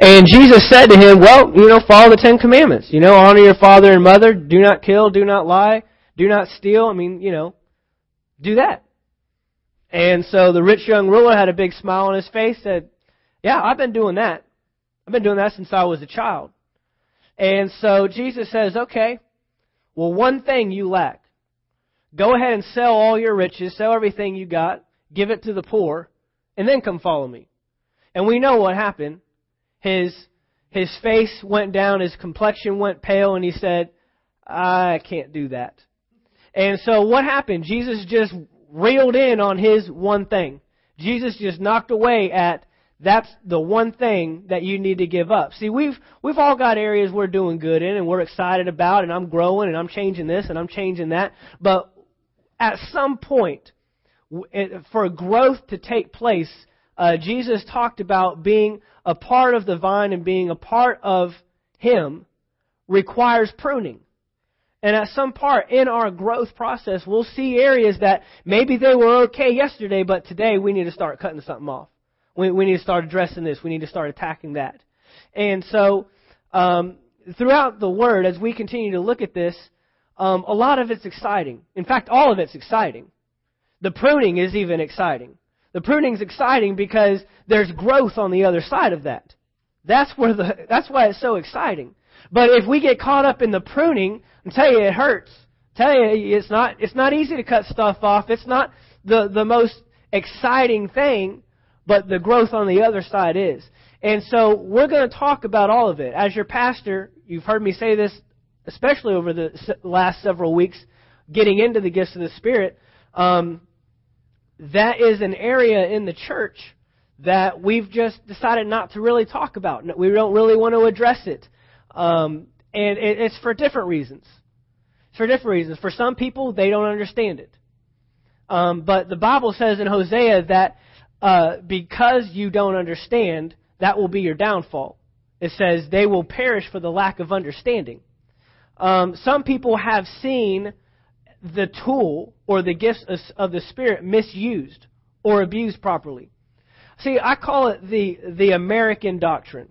And Jesus said to him, well, you know, follow the Ten Commandments. You know, honor your father and mother, do not kill, do not lie, do not steal. I mean, you know, do that. And so the rich young ruler had a big smile on his face, said, yeah, I've been doing that. I've been doing that since I was a child. And so Jesus says, okay, well, one thing you lack. Go ahead and sell all your riches, sell everything you got, give it to the poor, and then come follow me. And we know what happened. His, his face went down, his complexion went pale, and he said, I can't do that. And so what happened? Jesus just reeled in on his one thing. Jesus just knocked away at that's the one thing that you need to give up. See, we've we've all got areas we're doing good in and we're excited about and I'm growing and I'm changing this and I'm changing that. But at some point for growth to take place, uh, Jesus talked about being a part of the vine and being a part of him requires pruning. And at some part in our growth process, we'll see areas that maybe they were okay yesterday, but today we need to start cutting something off. We, we need to start addressing this. We need to start attacking that. And so, um, throughout the Word, as we continue to look at this, um, a lot of it's exciting. In fact, all of it's exciting. The pruning is even exciting. The pruning's exciting because there's growth on the other side of that. That's where the, that's why it's so exciting. But if we get caught up in the pruning, I tell you it hurts. I tell you it's not it's not easy to cut stuff off. It's not the the most exciting thing, but the growth on the other side is. And so we're going to talk about all of it. As your pastor, you've heard me say this, especially over the last several weeks, getting into the gifts of the Spirit. Um, that is an area in the church that we've just decided not to really talk about. We don't really want to address it. Um, and it's for different reasons. It's for different reasons. For some people, they don't understand it. Um, but the Bible says in Hosea that uh, because you don't understand, that will be your downfall. It says they will perish for the lack of understanding. Um, some people have seen the tool or the gifts of the Spirit misused or abused properly. See, I call it the, the American doctrine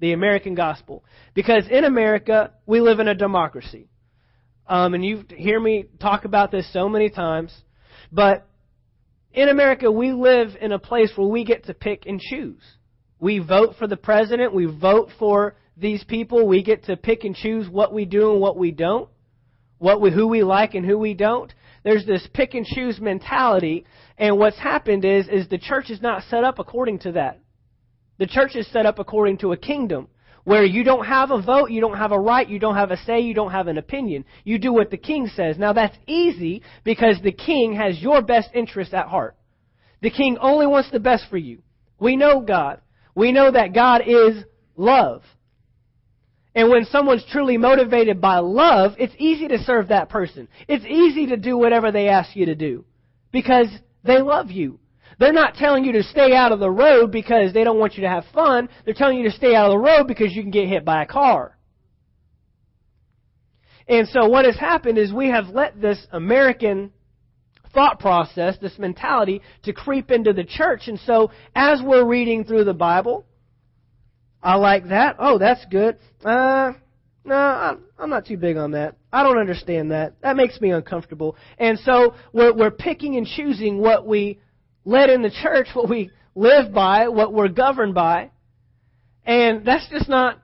the American gospel. Because in America, we live in a democracy. Um, and you hear me talk about this so many times. But in America, we live in a place where we get to pick and choose. We vote for the president. We vote for these people. We get to pick and choose what we do and what we don't. What we, who we like and who we don't. There's this pick and choose mentality. And what's happened is, is the church is not set up according to that. The church is set up according to a kingdom where you don't have a vote, you don't have a right, you don't have a say, you don't have an opinion. You do what the king says. Now that's easy because the king has your best interest at heart. The king only wants the best for you. We know God. We know that God is love. And when someone's truly motivated by love, it's easy to serve that person. It's easy to do whatever they ask you to do because they love you. They're not telling you to stay out of the road because they don't want you to have fun. They're telling you to stay out of the road because you can get hit by a car. And so what has happened is we have let this American thought process, this mentality, to creep into the church. And so as we're reading through the Bible, I like that. Oh, that's good. Uh, no, I'm, I'm not too big on that. I don't understand that. That makes me uncomfortable. And so we're, we're picking and choosing what we let in the church, what we live by, what we're governed by. And that's just not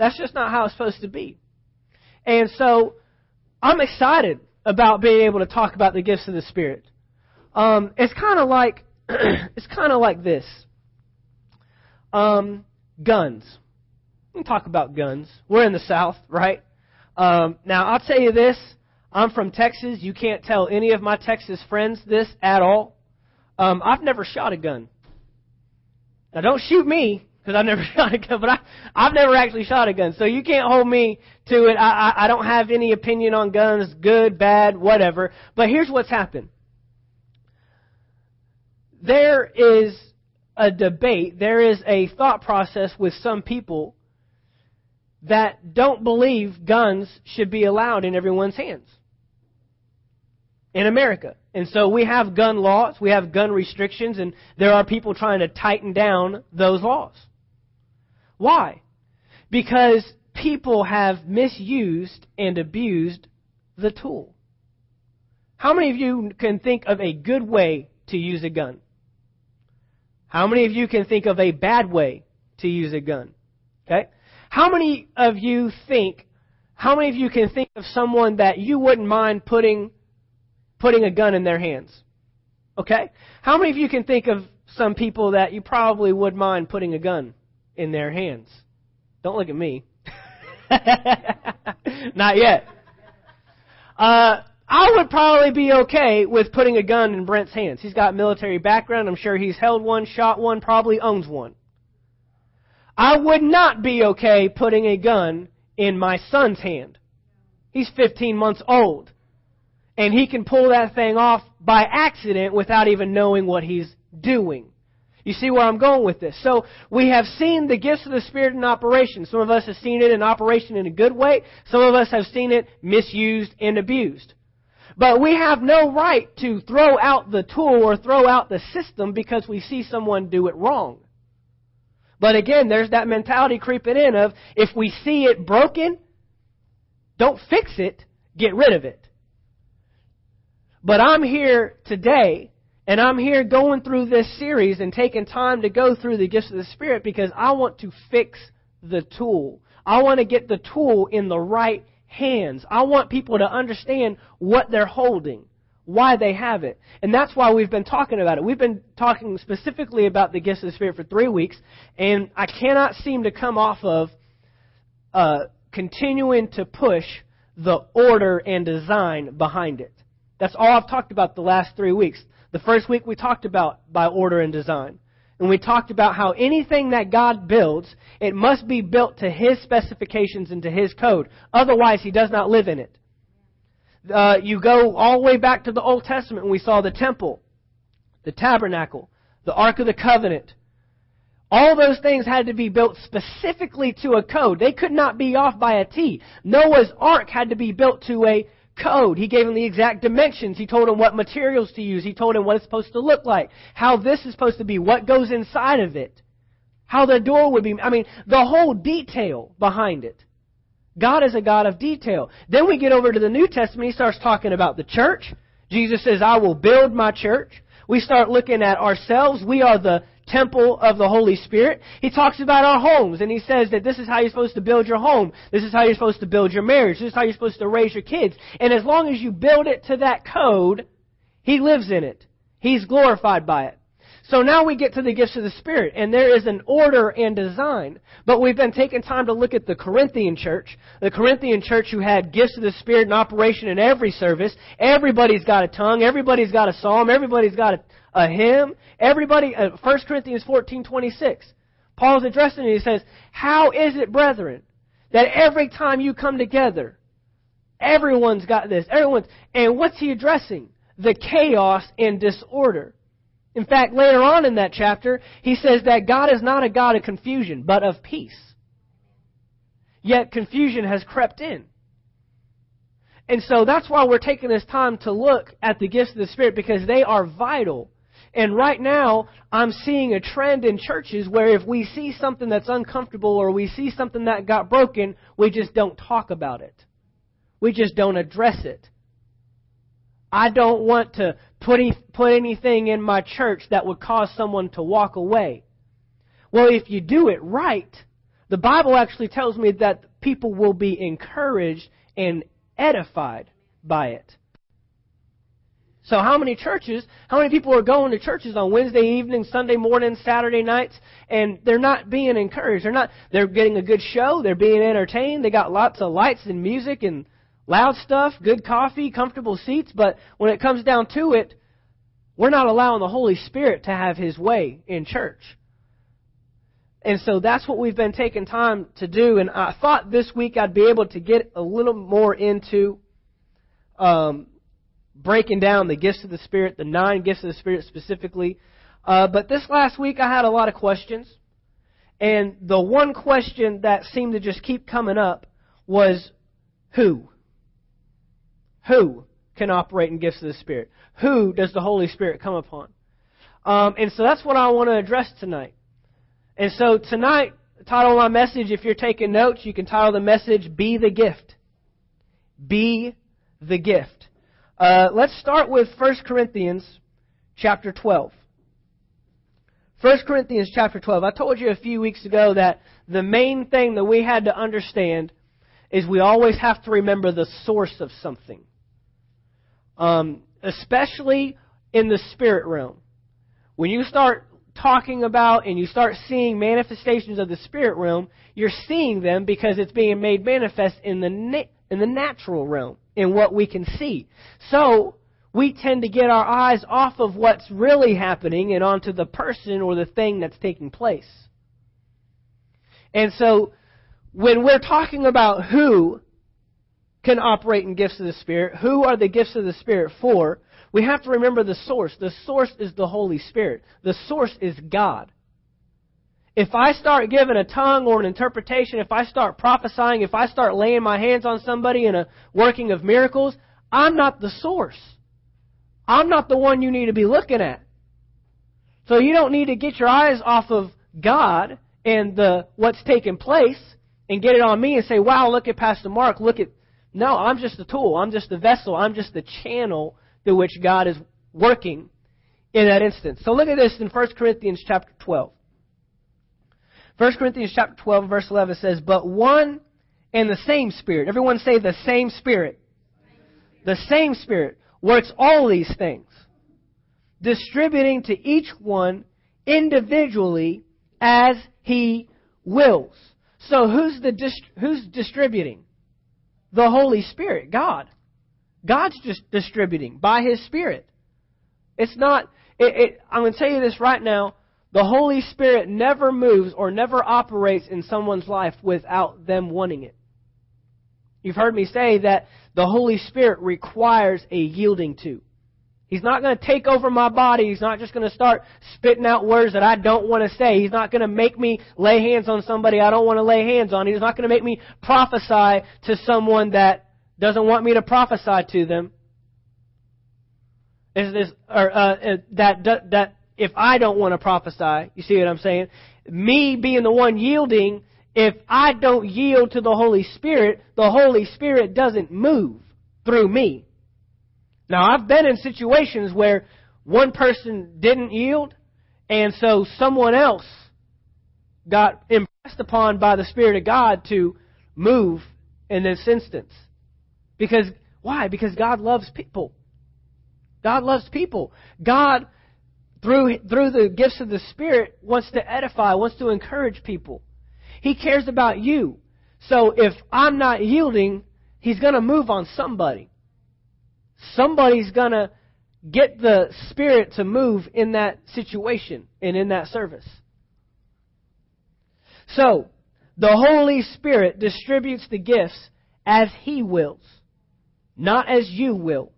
that's just not how it's supposed to be. And so I'm excited about being able to talk about the gifts of the Spirit. Um, it's kind of like it's kind of like this. Um, guns. We talk about guns. We're in the South, right? Um, now I'll tell you this. I'm from Texas. You can't tell any of my Texas friends this at all. Um, I've never shot a gun. Now, don't shoot me because I've never shot a gun, but I, I've never actually shot a gun. So you can't hold me to it. I, I, I don't have any opinion on guns, good, bad, whatever. But here's what's happened. There is a debate, there is a thought process with some people that don't believe guns should be allowed in everyone's hands in America. And so we have gun laws, we have gun restrictions, and there are people trying to tighten down those laws. Why? Because people have misused and abused the tool. How many of you can think of a good way to use a gun? How many of you can think of a bad way to use a gun? Okay? How many of you think, how many of you can think of someone that you wouldn't mind putting, putting a gun in their hands? Okay? How many of you can think of some people that you probably would mind putting a gun in their hands? Don't look at me. Not yet. Uh, I would probably be okay with putting a gun in Brent's hands. He's got military background. I'm sure he's held one, shot one, probably owns one. I would not be okay putting a gun in my son's hand. He's 15 months old. And he can pull that thing off by accident without even knowing what he's doing. You see where I'm going with this. So we have seen the gifts of the Spirit in operation. Some of us have seen it in operation in a good way. Some of us have seen it misused and abused. But we have no right to throw out the tool or throw out the system because we see someone do it wrong. But again, there's that mentality creeping in of if we see it broken, don't fix it, get rid of it. But I'm here today, and I'm here going through this series and taking time to go through the gifts of the Spirit because I want to fix the tool. I want to get the tool in the right hands. I want people to understand what they're holding, why they have it. And that's why we've been talking about it. We've been talking specifically about the gifts of the Spirit for three weeks, and I cannot seem to come off of uh, continuing to push the order and design behind it. That's all I've talked about the last three weeks. The first week we talked about by order and design. And we talked about how anything that God builds, it must be built to His specifications and to His code. Otherwise, He does not live in it. Uh, you go all the way back to the Old Testament and we saw the temple, the tabernacle, the Ark of the Covenant. All those things had to be built specifically to a code. They could not be off by a T. Noah's Ark had to be built to a code. He gave him the exact dimensions. He told him what materials to use. He told him what it's supposed to look like. How this is supposed to be. What goes inside of it. How the door would be. I mean, the whole detail behind it. God is a God of detail. Then we get over to the New Testament. He starts talking about the church. Jesus says, I will build my church. We start looking at ourselves. We are the temple of the Holy Spirit. He talks about our homes and he says that this is how you're supposed to build your home. This is how you're supposed to build your marriage. This is how you're supposed to raise your kids. And as long as you build it to that code, He lives in it. He's glorified by it. So now we get to the gifts of the Spirit, and there is an order and design. But we've been taking time to look at the Corinthian church. The Corinthian church who had gifts of the Spirit in operation in every service. Everybody's got a tongue. Everybody's got a psalm. Everybody's got a, a hymn. Everybody, uh, 1 Corinthians 14, 26. Paul's addressing it. He says, How is it, brethren, that every time you come together, everyone's got this, everyone's, and what's he addressing? The chaos and disorder. In fact, later on in that chapter, he says that God is not a God of confusion, but of peace. Yet confusion has crept in. And so that's why we're taking this time to look at the gifts of the Spirit because they are vital and right now, I'm seeing a trend in churches where if we see something that's uncomfortable or we see something that got broken, we just don't talk about it. We just don't address it. I don't want to put, put anything in my church that would cause someone to walk away. Well, if you do it right, the Bible actually tells me that people will be encouraged and edified by it. So how many churches, how many people are going to churches on Wednesday evenings, Sunday mornings, Saturday nights, and they're not being encouraged. They're not, they're getting a good show, they're being entertained, they got lots of lights and music and loud stuff, good coffee, comfortable seats, but when it comes down to it, we're not allowing the Holy Spirit to have His way in church. And so that's what we've been taking time to do, and I thought this week I'd be able to get a little more into um, breaking down the gifts of the Spirit, the nine gifts of the Spirit specifically. Uh, but this last week I had a lot of questions. And the one question that seemed to just keep coming up was who? Who can operate in gifts of the Spirit? Who does the Holy Spirit come upon? Um, and so that's what I want to address tonight. And so tonight, title my message, if you're taking notes, you can title the message, Be the Gift. Be the Gift. Uh, let's start with 1 Corinthians chapter 12. 1 Corinthians chapter 12. I told you a few weeks ago that the main thing that we had to understand is we always have to remember the source of something. Um, especially in the spirit realm. When you start talking about and you start seeing manifestations of the spirit realm, you're seeing them because it's being made manifest in the na- in the natural realm, in what we can see. So, we tend to get our eyes off of what's really happening and onto the person or the thing that's taking place. And so, when we're talking about who can operate in gifts of the Spirit, who are the gifts of the Spirit for, we have to remember the source. The source is the Holy Spirit. The source is God. If I start giving a tongue or an interpretation, if I start prophesying, if I start laying my hands on somebody in a working of miracles, I'm not the source. I'm not the one you need to be looking at. So you don't need to get your eyes off of God and the what's taking place and get it on me and say, "Wow, look at Pastor Mark. Look at." No, I'm just a tool. I'm just a vessel. I'm just the channel through which God is working in that instance. So look at this in 1 Corinthians chapter 12. 1 Corinthians chapter 12 verse 11 says, "But one and the same Spirit." Everyone say the same Spirit. The same Spirit works all these things, distributing to each one individually as he wills. So who's the dist- who's distributing? The Holy Spirit, God. God's just distributing by His Spirit. It's not, it, it, I'm going to tell you this right now. The Holy Spirit never moves or never operates in someone's life without them wanting it. You've heard me say that the Holy Spirit requires a yielding to. He's not going to take over my body. He's not just going to start spitting out words that I don't want to say. He's not going to make me lay hands on somebody I don't want to lay hands on. He's not going to make me prophesy to someone that doesn't want me to prophesy to them. Is this or uh, uh that that if I don't want to prophesy, you see what I'm saying? Me being the one yielding, if I don't yield to the Holy Spirit, the Holy Spirit doesn't move through me. Now I've been in situations where one person didn't yield, and so someone else got impressed upon by the Spirit of God to move in this instance. Because, why? Because God loves people. God loves people. God, through, through the gifts of the Spirit, wants to edify, wants to encourage people. He cares about you. So if I'm not yielding, He's going to move on somebody. Somebody's going to get the Spirit to move in that situation and in that service. So, the Holy Spirit distributes the gifts as He wills not as you will.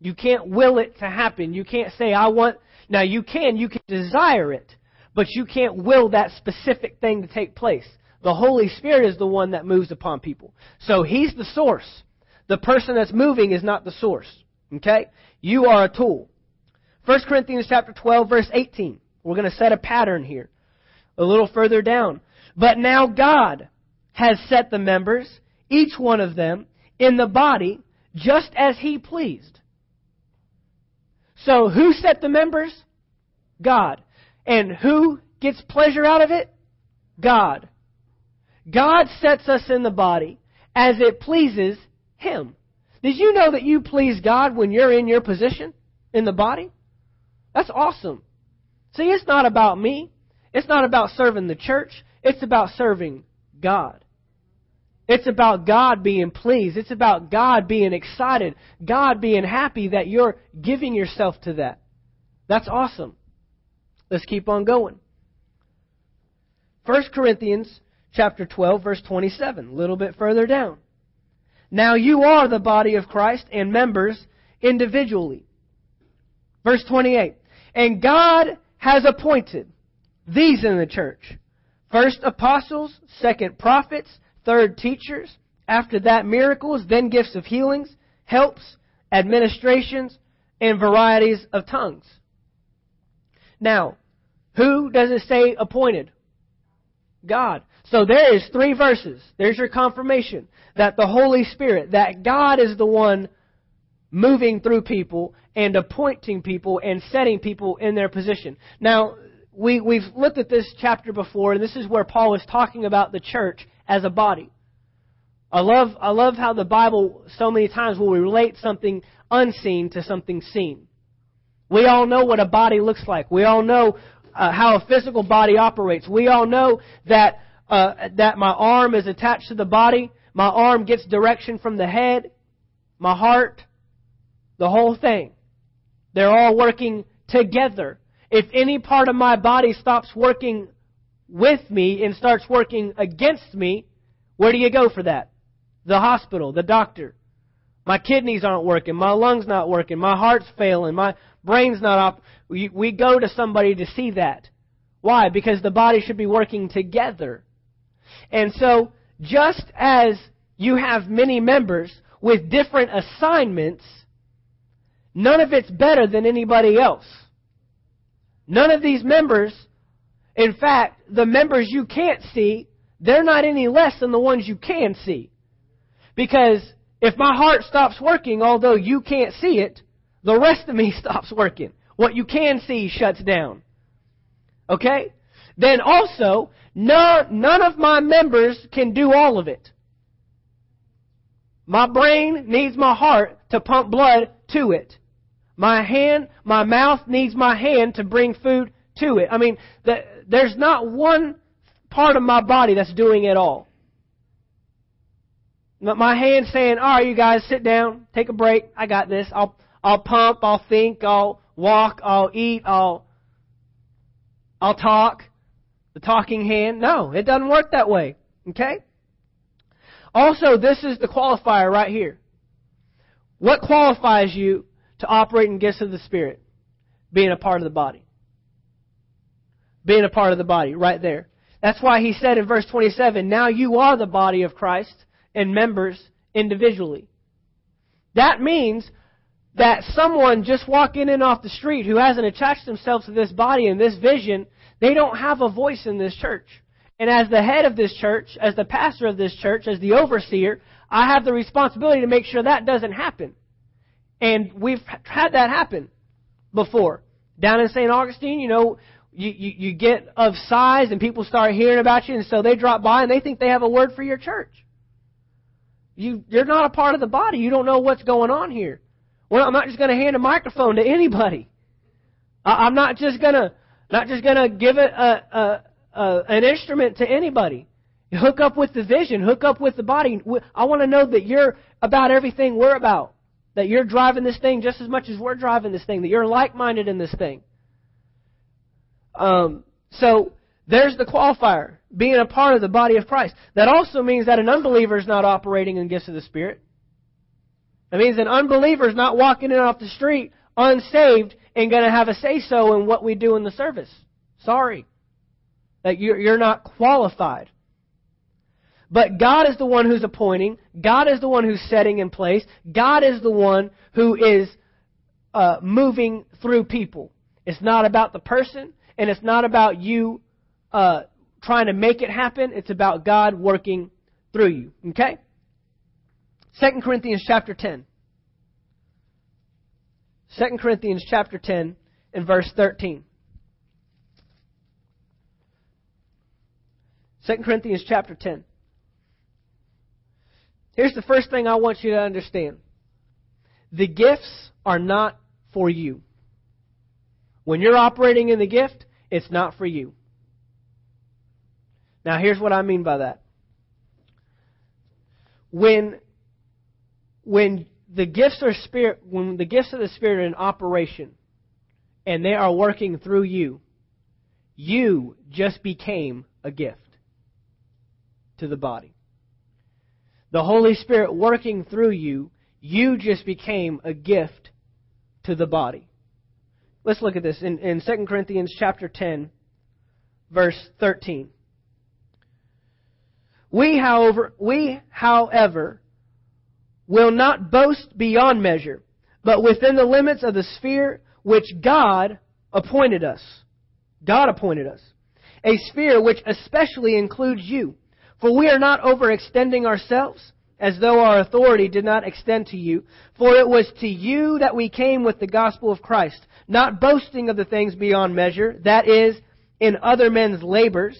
You can't will it to happen. You can't say, I want. Now, you can. You can desire it. But you can't will that specific thing to take place. The Holy Spirit is the one that moves upon people. So He's the source. The person that's moving is not the source. Okay? You are a tool. 1 Corinthians chapter 12 verse 18. We're going to set a pattern here. A little further down. But now God has set the members, each one of them, in the body just as he pleased. So who set the members? God. And who gets pleasure out of it? God. God sets us in the body as it pleases him. Did you know that you please God when you're in your position in the body? That's awesome. See, it's not about me. It's not about serving the church. It's about serving God. It's about God being pleased. It's about God being excited. God being happy that you're giving yourself to that. That's awesome. Let's keep on going. 1 Corinthians chapter 12 verse 27, a little bit further down. Now you are the body of Christ and members individually. Verse 28. And God has appointed these in the church. First apostles, second prophets, Third, teachers. After that, miracles. Then, gifts of healings, helps, administrations, and varieties of tongues. Now, who does it say appointed? God. So there is three verses. There's your confirmation that the Holy Spirit, that God is the one moving through people and appointing people and setting people in their position. Now, we, we've looked at this chapter before, and this is where Paul is talking about the church as a body. I love, I love how the Bible so many times will relate something unseen to something seen. We all know what a body looks like. We all know uh, how a physical body operates. We all know that uh, that my arm is attached to the body. My arm gets direction from the head, my heart, the whole thing. They're all working together. If any part of my body stops working with me and starts working against me, where do you go for that? The hospital, the doctor. My kidneys aren't working, my lungs not working, my heart's failing, my brain's not up. We, we go to somebody to see that. Why? Because the body should be working together. And so, just as you have many members with different assignments, none of it's better than anybody else. None of these members, in fact, the members you can't see, they're not any less than the ones you can see. Because if my heart stops working, although you can't see it, the rest of me stops working. What you can see shuts down. Okay? Then also, none, of my members can do all of it. My brain needs my heart to pump blood to it. My hand, my mouth needs my hand to bring food to it. I mean, the, there's not one part of my body that's doing it all. My hand saying, all right, you guys sit down, take a break, I got this, I'll, I'll pump, I'll think, I'll walk, I'll eat, I'll, I'll talk. The talking hand. No, it doesn't work that way. Okay? Also, this is the qualifier right here. What qualifies you to operate in gifts of the Spirit? Being a part of the body. Being a part of the body, right there. That's why he said in verse 27, Now you are the body of Christ and members individually. That means that someone just walking in off the street who hasn't attached themselves to this body and this vision, they don't have a voice in this church. And as the head of this church, as the pastor of this church, as the overseer, I have the responsibility to make sure that doesn't happen. And we've had that happen before. Down in St. Augustine, you know, you, you, you get of size and people start hearing about you and so they drop by and they think they have a word for your church. You, you're not a part of the body. You don't know what's going on here. Well, I'm not just going to hand a microphone to anybody. I, I'm not just going to, not just going to give it a, a, a, an instrument to anybody. Hook up with the vision. Hook up with the body. I want to know that you're about everything we're about. That you're driving this thing just as much as we're driving this thing. That you're like-minded in this thing. Um, so there's the qualifier, being a part of the body of Christ. That also means that an unbeliever is not operating in gifts of the Spirit. That means an unbeliever is not walking in off the street unsaved and going to have a say so in what we do in the service. Sorry. That you're not qualified. But God is the one who's appointing. God is the one who's setting in place. God is the one who is uh, moving through people. It's not about the person, and it's not about you uh, trying to make it happen. It's about God working through you. Okay? 2 Corinthians chapter 10. 2 Corinthians chapter 10 and verse 13. 2 Corinthians chapter 10. Here's the first thing I want you to understand. The gifts are not for you. When you're operating in the gift, it's not for you. Now here's what I mean by that. When when the gifts are spirit when the gifts of the spirit are in operation and they are working through you, you just became a gift to the body. The Holy Spirit working through you, you just became a gift to the body. Let's look at this in, in 2 Corinthians chapter 10, verse 13. We, however, we, however, will not boast beyond measure, but within the limits of the sphere which God appointed us. God appointed us. a sphere which especially includes you. For we are not overextending ourselves, as though our authority did not extend to you. For it was to you that we came with the gospel of Christ, not boasting of the things beyond measure, that is, in other men's labors,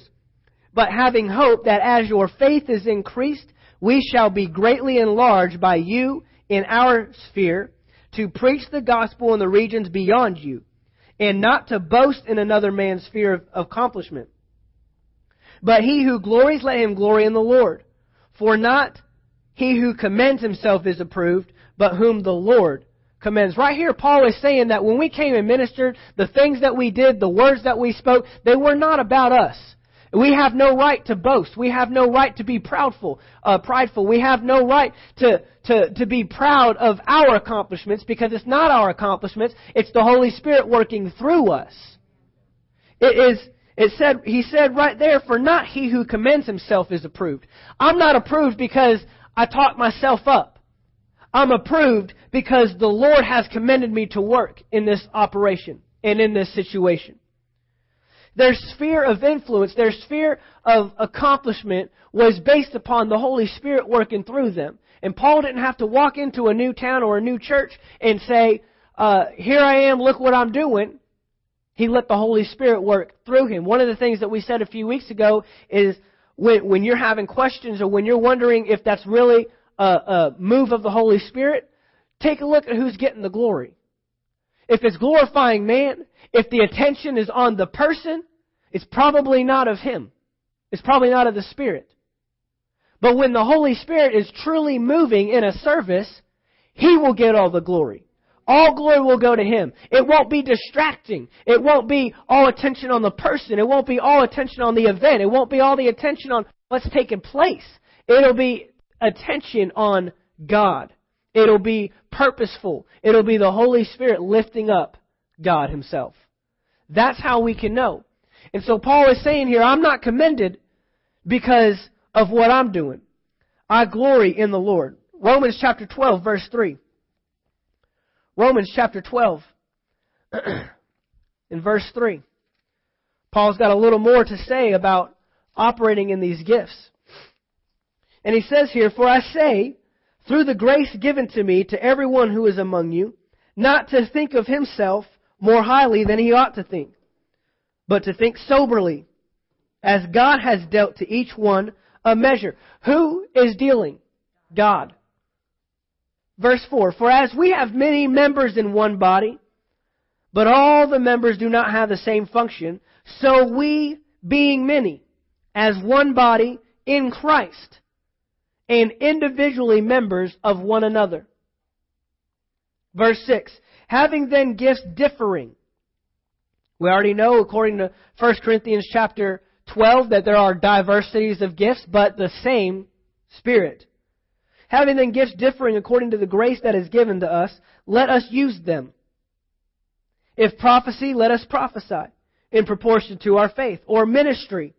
but having hope that as your faith is increased, we shall be greatly enlarged by you in our sphere to preach the gospel in the regions beyond you, and not to boast in another man's sphere of accomplishment. But he who glories, let him glory in the Lord. For not he who commends himself is approved, but whom the Lord commends. Right here, Paul is saying that when we came and ministered, the things that we did, the words that we spoke, they were not about us. We have no right to boast. We have no right to be proudful, uh, prideful. We have no right to, to, to be proud of our accomplishments because it's not our accomplishments. It's the Holy Spirit working through us. It is, it said, he said right there, for not he who commends himself is approved. I'm not approved because I talk myself up. I'm approved because the Lord has commended me to work in this operation and in this situation. Their sphere of influence, their sphere of accomplishment was based upon the Holy Spirit working through them. And Paul didn't have to walk into a new town or a new church and say, uh, here I am, look what I'm doing. He let the Holy Spirit work through him. One of the things that we said a few weeks ago is when, when you're having questions or when you're wondering if that's really a, a move of the Holy Spirit, take a look at who's getting the glory. If it's glorifying man, if the attention is on the person, it's probably not of Him. It's probably not of the Spirit. But when the Holy Spirit is truly moving in a service, He will get all the glory. All glory will go to Him. It won't be distracting. It won't be all attention on the person. It won't be all attention on the event. It won't be all the attention on what's taking place. It'll be attention on God. It'll be purposeful. It'll be the Holy Spirit lifting up God Himself. That's how we can know. And so Paul is saying here, I'm not commended because of what I'm doing. I glory in the Lord. Romans chapter 12, verse 3. Romans chapter 12, in verse 3. Paul's got a little more to say about operating in these gifts. And he says here, For I say, through the grace given to me to everyone who is among you, not to think of himself more highly than he ought to think but to think soberly, as God has dealt to each one a measure. Who is dealing? God. Verse 4 For as we have many members in one body, but all the members do not have the same function, so we, being many, as one body in Christ, and individually members of one another. Verse 6 Having then gifts differing, we already know, according to 1 Corinthians chapter 12, that there are diversities of gifts, but the same Spirit. Having then gifts differing according to the grace that is given to us, let us use them. If prophecy, let us prophesy in proportion to our faith. Or ministry,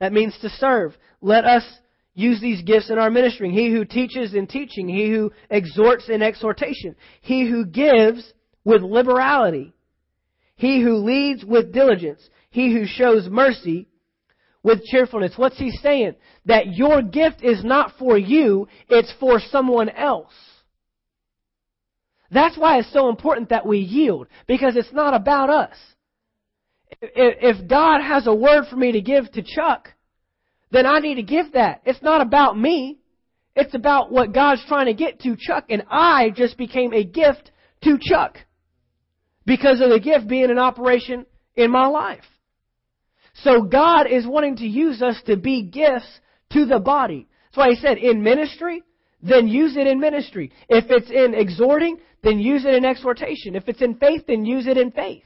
that means to serve. Let us use these gifts in our ministry. He who teaches in teaching, he who exhorts in exhortation, he who gives with liberality, he who leads with diligence. He who shows mercy with cheerfulness. What's he saying? That your gift is not for you, it's for someone else. That's why it's so important that we yield, because it's not about us. If God has a word for me to give to Chuck, then I need to give that. It's not about me. It's about what God's trying to get to Chuck, and I just became a gift to Chuck because of the gift being in operation in my life. So God is wanting to use us to be gifts to the body. That's why He said, in ministry, then use it in ministry. If it's in exhorting, then use it in exhortation. If it's in faith, then use it in faith.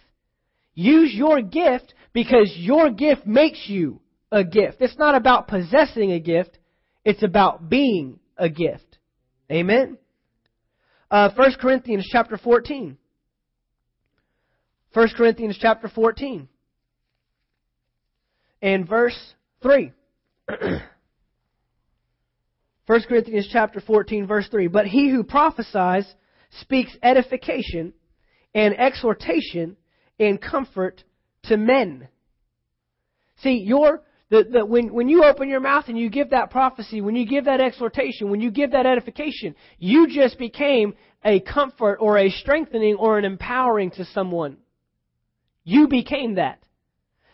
Use your gift because your gift makes you a gift. It's not about possessing a gift. It's about being a gift. Amen. Uh, 1 Corinthians chapter 14. 1 Corinthians chapter 14 and verse 3. 1 Corinthians chapter 14 verse 3. But he who prophesies speaks edification and exhortation and comfort to men. See, your the, the, when, when you open your mouth and you give that prophecy, when you give that exhortation, when you give that edification, you just became a comfort or a strengthening or an empowering to someone. You became that.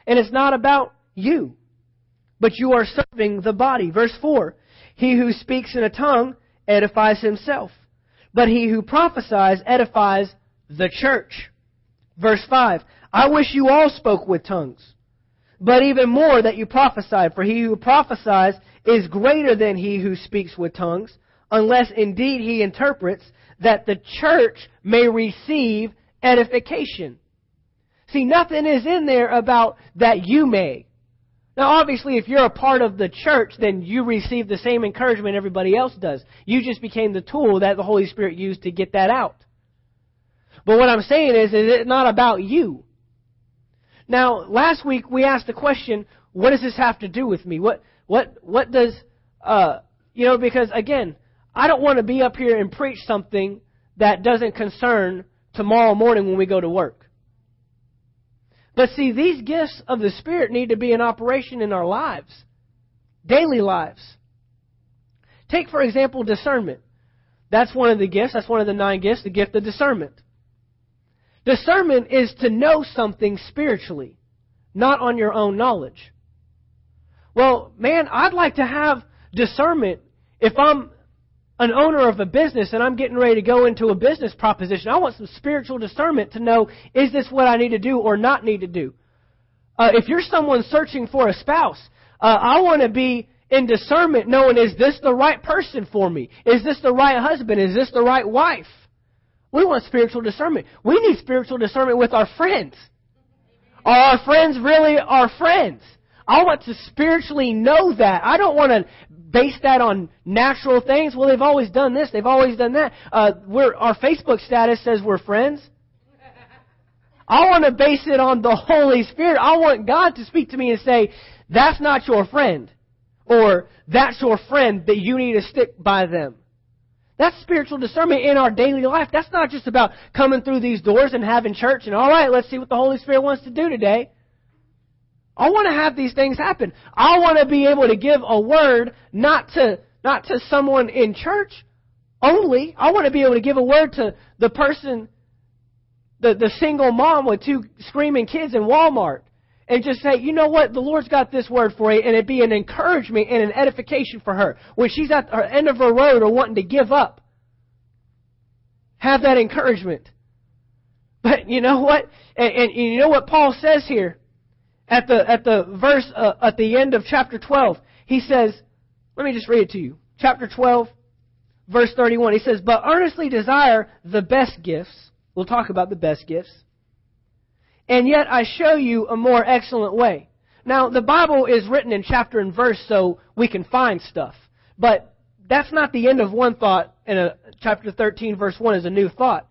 And it's not about you, but you are serving the body. Verse 4 He who speaks in a tongue edifies himself, but he who prophesies edifies the church. Verse 5 I wish you all spoke with tongues but even more that you prophesied. For he who prophesies is greater than he who speaks with tongues, unless indeed he interprets, that the church may receive edification. See, nothing is in there about that you may. Now, obviously, if you're a part of the church, then you receive the same encouragement everybody else does. You just became the tool that the Holy Spirit used to get that out. But what I'm saying is, is it's not about you. Now, last week we asked the question, what does this have to do with me? What, what, what does, uh, you know, because again, I don't want to be up here and preach something that doesn't concern tomorrow morning when we go to work. But see, these gifts of the Spirit need to be in operation in our lives, daily lives. Take, for example, discernment. That's one of the gifts. That's one of the nine gifts, the gift of discernment. Discernment is to know something spiritually, not on your own knowledge. Well, man, I'd like to have discernment if I'm an owner of a business and I'm getting ready to go into a business proposition. I want some spiritual discernment to know is this what I need to do or not need to do. Uh, if you're someone searching for a spouse, uh, I want to be in discernment knowing is this the right person for me? Is this the right husband? Is this the right wife? We want spiritual discernment. We need spiritual discernment with our friends. Are our friends really our friends? I want to spiritually know that. I don't want to base that on natural things. Well, they've always done this. They've always done that. Uh, our Facebook status says we're friends. I want to base it on the Holy Spirit. I want God to speak to me and say, that's not your friend. Or, that's your friend that you need to stick by them. That's spiritual discernment in our daily life. That's not just about coming through these doors and having church and, all right, let's see what the Holy Spirit wants to do today. I want to have these things happen. I want to be able to give a word not to, not to someone in church only. I want to be able to give a word to the person, the, the single mom with two screaming kids in Walmart and just say, you know what, the Lord's got this word for you, and it be an encouragement and an edification for her. When she's at the end of her road or wanting to give up, have that encouragement. But you know what? And, and you know what Paul says here at the at the verse uh, at the end of chapter 12. He says, let me just read it to you. Chapter 12, verse 31. He says, "But earnestly desire the best gifts." We'll talk about the best gifts and yet I show you a more excellent way. Now, the Bible is written in chapter and verse so we can find stuff. But that's not the end of one thought, and a, chapter 13, verse 1 is a new thought.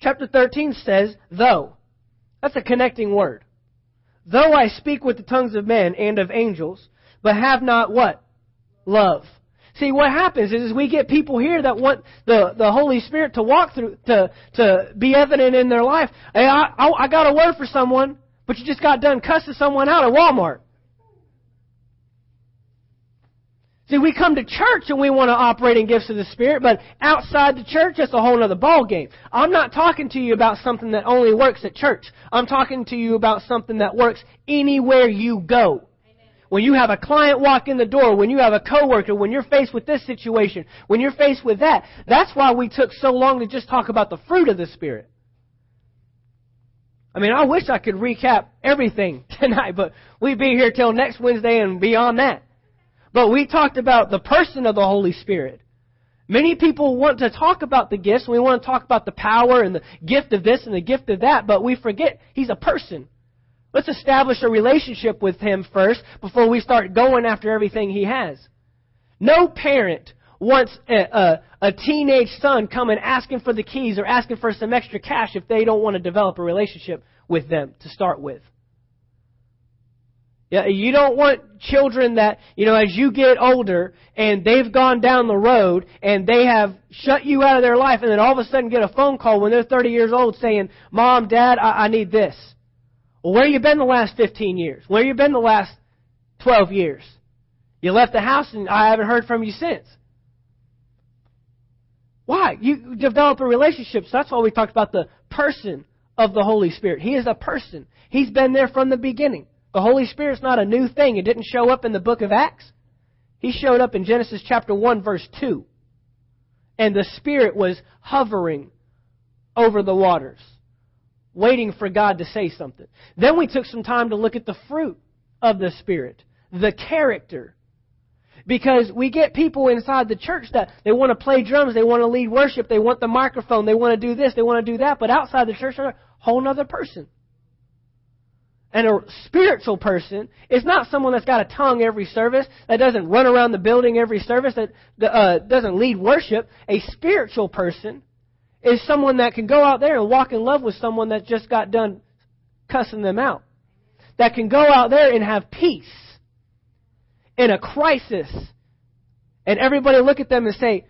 Chapter 13 says, though. That's a connecting word. Though I speak with the tongues of men and of angels, but have not what? Love. See, what happens is, is we get people here that want the, the Holy Spirit to walk through, to, to be evident in their life. Hey, I, I, I got a word for someone, but you just got done cussing someone out at Walmart. See, we come to church and we want to operate in gifts of the Spirit, but outside the church, it's a whole other ball game. I'm not talking to you about something that only works at church. I'm talking to you about something that works anywhere you go when you have a client walk in the door, when you have a coworker, when you're faced with this situation, when you're faced with that. That's why we took so long to just talk about the fruit of the Spirit. I mean, I wish I could recap everything tonight, but we'd be here till next Wednesday and beyond that. But we talked about the person of the Holy Spirit. Many people want to talk about the gifts. We want to talk about the power and the gift of this and the gift of that, but we forget he's a person. Let's establish a relationship with Him first before we start going after everything He has. No parent wants a, a, a, teenage son coming asking for the keys or asking for some extra cash if they don't want to develop a relationship with them to start with. You don't want children that, you know, as you get older and they've gone down the road and they have shut you out of their life and then all of a sudden get a phone call when they're 30 years old saying, Mom, Dad, I, I need this. Well, where you been the last 15 years? Where you been the last 12 years? You left the house and I haven't heard from you since. Why? You develop a relationship. So that's why we talked about the person of the Holy Spirit. He is a person. He's been there from the beginning. The Holy Spirit's not a new thing. It didn't show up in the book of Acts. He showed up in Genesis chapter 1 verse 2. And the Spirit was hovering over the waters, waiting for God to say something. Then we took some time to look at the fruit of the Spirit, the character. Because we get people inside the church that they want to play drums, they want to lead worship, they want the microphone, they want to do this, they want to do that, but outside the church they're a whole other person. And a spiritual person is not someone that's got a tongue every service, that doesn't run around the building every service, that uh, doesn't lead worship. A spiritual person is someone that can go out there and walk in love with someone that just got done cussing them out. That can go out there and have peace in a crisis. And everybody look at them and say,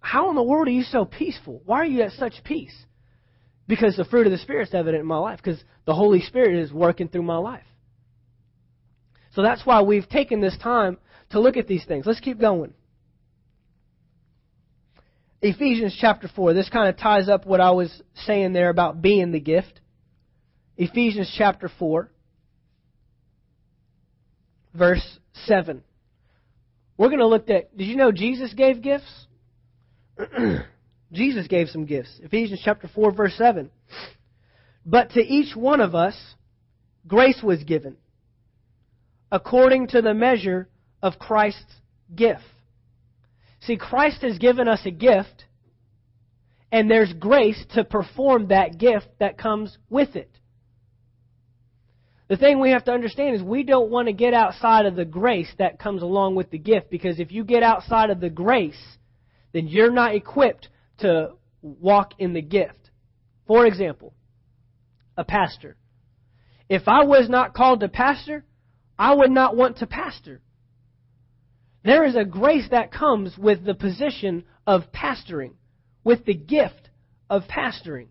How in the world are you so peaceful? Why are you at such peace? Because the fruit of the Spirit is evident in my life, because the Holy Spirit is working through my life. So that's why we've taken this time to look at these things. Let's keep going. Ephesians chapter 4. This kind of ties up what I was saying there about being the gift. Ephesians chapter 4, verse 7. We're going to look at, did you know Jesus gave gifts? Jesus gave some gifts. Ephesians chapter 4 verse 7. But to each one of us grace was given according to the measure of Christ's gift. See, Christ has given us a gift and there's grace to perform that gift that comes with it. The thing we have to understand is we don't want to get outside of the grace that comes along with the gift because if you get outside of the grace, then you're not equipped to walk in the gift. For example, a pastor. If I was not called to pastor, I would not want to pastor. There is a grace that comes with the position of pastoring, with the gift of pastoring.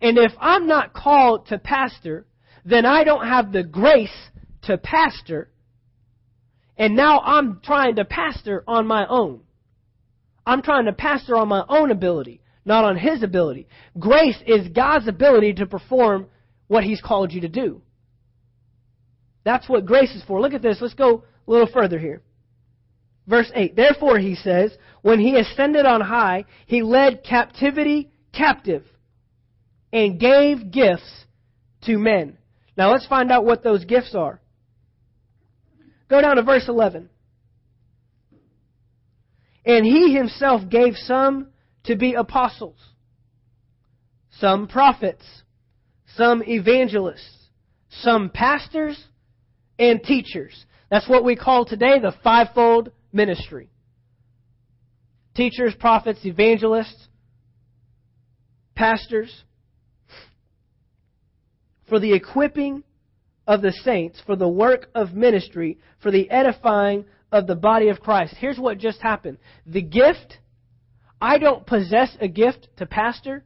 And if I'm not called to pastor, then I don't have the grace to pastor. And now I'm trying to pastor on my own. I'm trying to pastor on my own ability, not on His ability. Grace is God's ability to perform what He's called you to do. That's what grace is for. Look at this. Let's go a little further here. Verse 8. Therefore, he says, when he ascended on high, he led captivity captive and gave gifts to men. Now let's find out what those gifts are. Go down to verse 11. And he himself gave some to be apostles, some prophets, some evangelists, some pastors, and teachers. That's what we call today the fivefold ministry. Teachers, prophets, evangelists, pastors, for the equipping of the saints, for the work of ministry, for the edifying of the body of Christ. Here's what just happened. The gift, I don't possess a gift to pastor.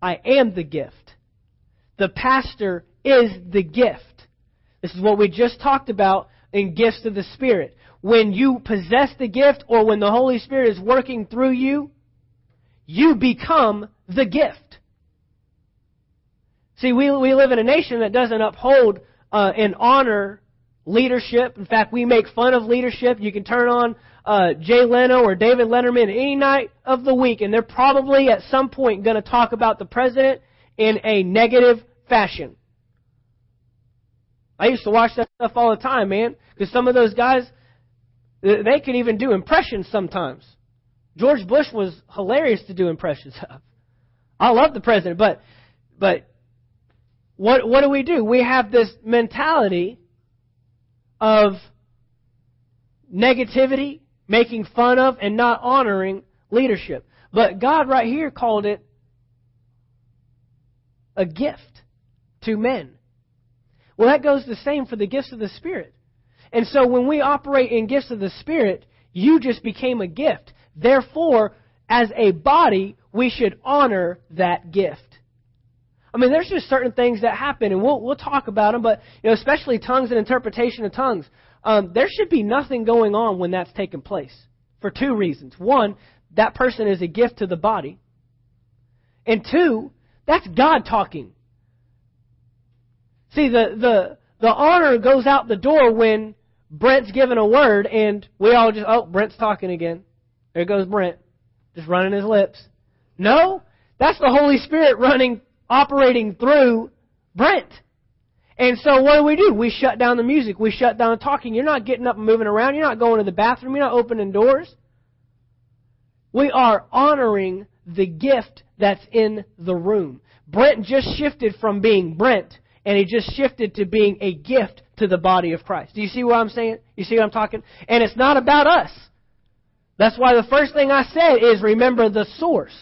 I am the gift. The pastor is the gift. This is what we just talked about in gifts of the Spirit. When you possess the gift or when the Holy Spirit is working through you, you become the gift. See, we, we live in a nation that doesn't uphold uh, and honor leadership. In fact, we make fun of leadership. You can turn on uh, Jay Leno or David Letterman any night of the week, and they're probably at some point going to talk about the president in a negative fashion. I used to watch that stuff all the time, man, because some of those guys, they can even do impressions sometimes. George Bush was hilarious to do impressions of. I love the president, but but what what do we do? We have this mentality of negativity, making fun of, and not honoring leadership. But God, right here, called it a gift to men. Well, that goes the same for the gifts of the Spirit. And so when we operate in gifts of the Spirit, you just became a gift. Therefore, as a body, we should honor that gift. I mean, there's just certain things that happen, and we'll we'll talk about them. But you know, especially tongues and interpretation of tongues, um, there should be nothing going on when that's taking place for two reasons. One, that person is a gift to the body, and two, that's God talking. See, the the the honor goes out the door when Brent's given a word, and we all just oh, Brent's talking again. There goes Brent, just running his lips. No, that's the Holy Spirit running operating through Brent. And so what do we do? We shut down the music. We shut down the talking. You're not getting up and moving around. You're not going to the bathroom. You're not opening doors. We are honoring the gift that's in the room. Brent just shifted from being Brent, and he just shifted to being a gift to the body of Christ. Do you see what I'm saying? You see what I'm talking? And it's not about us. That's why the first thing I said is remember the source.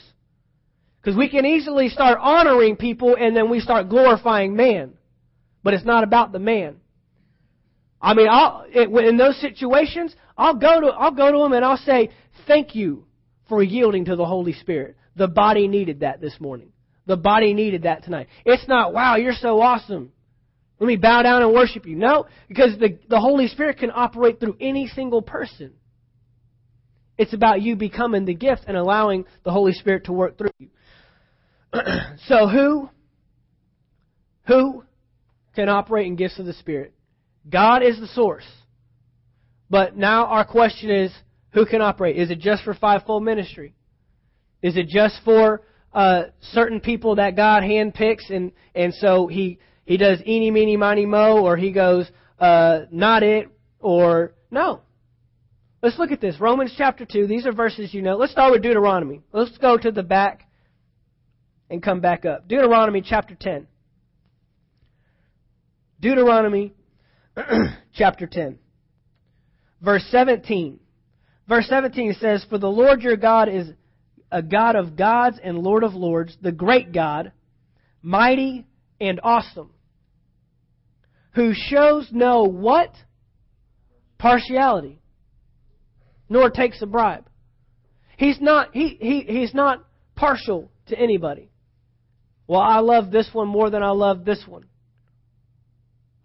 Because we can easily start honoring people and then we start glorifying man. But it's not about the man. I mean, I'll, in those situations, I'll go to, I'll go to them and I'll say, thank you for yielding to the Holy Spirit. The body needed that this morning. The body needed that tonight. It's not, wow, you're so awesome. Let me bow down and worship you. No, because the, the Holy Spirit can operate through any single person. It's about you becoming the gift and allowing the Holy Spirit to work through you. so who who can operate in gifts of the Spirit? God is the source. But now our question is, who can operate? Is it just for fivefold ministry? Is it just for uh, certain people that God handpicks, and and so he he does eeny meeny miny mo, or he goes uh, not it, or no? Let's look at this. Romans chapter 2. These are verses you know. Let's start with Deuteronomy. Let's go to the back and come back up. Deuteronomy chapter 10. Deuteronomy chapter 10. Verse 17. Verse 17 says, For the Lord your God is a God of gods and Lord of lords, the great God, mighty and awesome, who shows no what? Partiality, nor takes a bribe. He's not, he, he, he's not partial to anybody. Well, I love this one more than I love this one.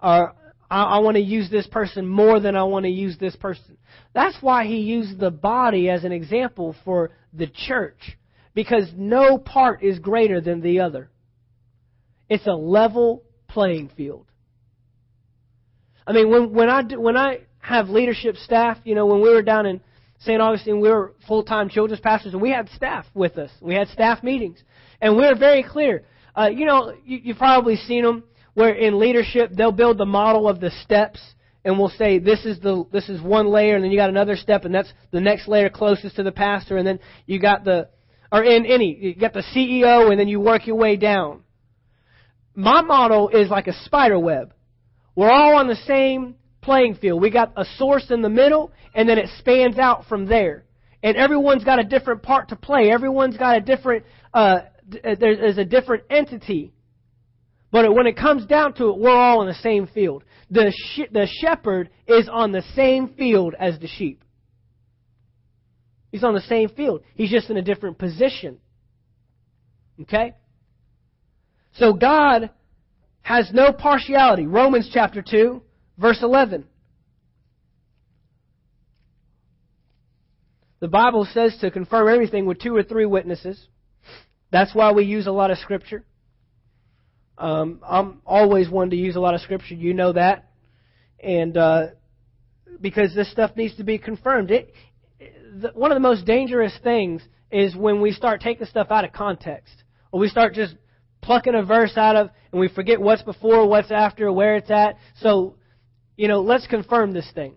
Or I, I want to use this person more than I want to use this person. That's why he used the body as an example for the church. Because no part is greater than the other. It's a level playing field. I mean, when, when I do, when I have leadership staff, you know, when we were down in St. Augustine, we were full-time children's pastors, and we had staff with us. We had staff meetings, and we were very clear. Uh, you know, you, you've probably seen them where in leadership they'll build the model of the steps and we'll say this is the this is one layer and then you got another step and that's the next layer closest to the pastor and then you got the or in any you got the CEO and then you work your way down. My model is like a spider web. We're all on the same playing field. We got a source in the middle and then it spans out from there. And everyone's got a different part to play. Everyone's got a different uh, Uh, there's a different entity. But when it comes down to it, we're all in the same field. The, the shepherd is on the same field as the sheep. He's on the same field. He's just in a different position. Okay? So God has no partiality. Romans chapter 2, verse 11. The Bible says to confirm everything with two or three witnesses. That's why we use a lot of Scripture. Um, I'm always one to use a lot of Scripture. You know that. And uh, because this stuff needs to be confirmed. It, the, one of the most dangerous things is when we start taking stuff out of context. Or we start just plucking a verse out of and we forget what's before, what's after, where it's at. So, you know, let's confirm this thing.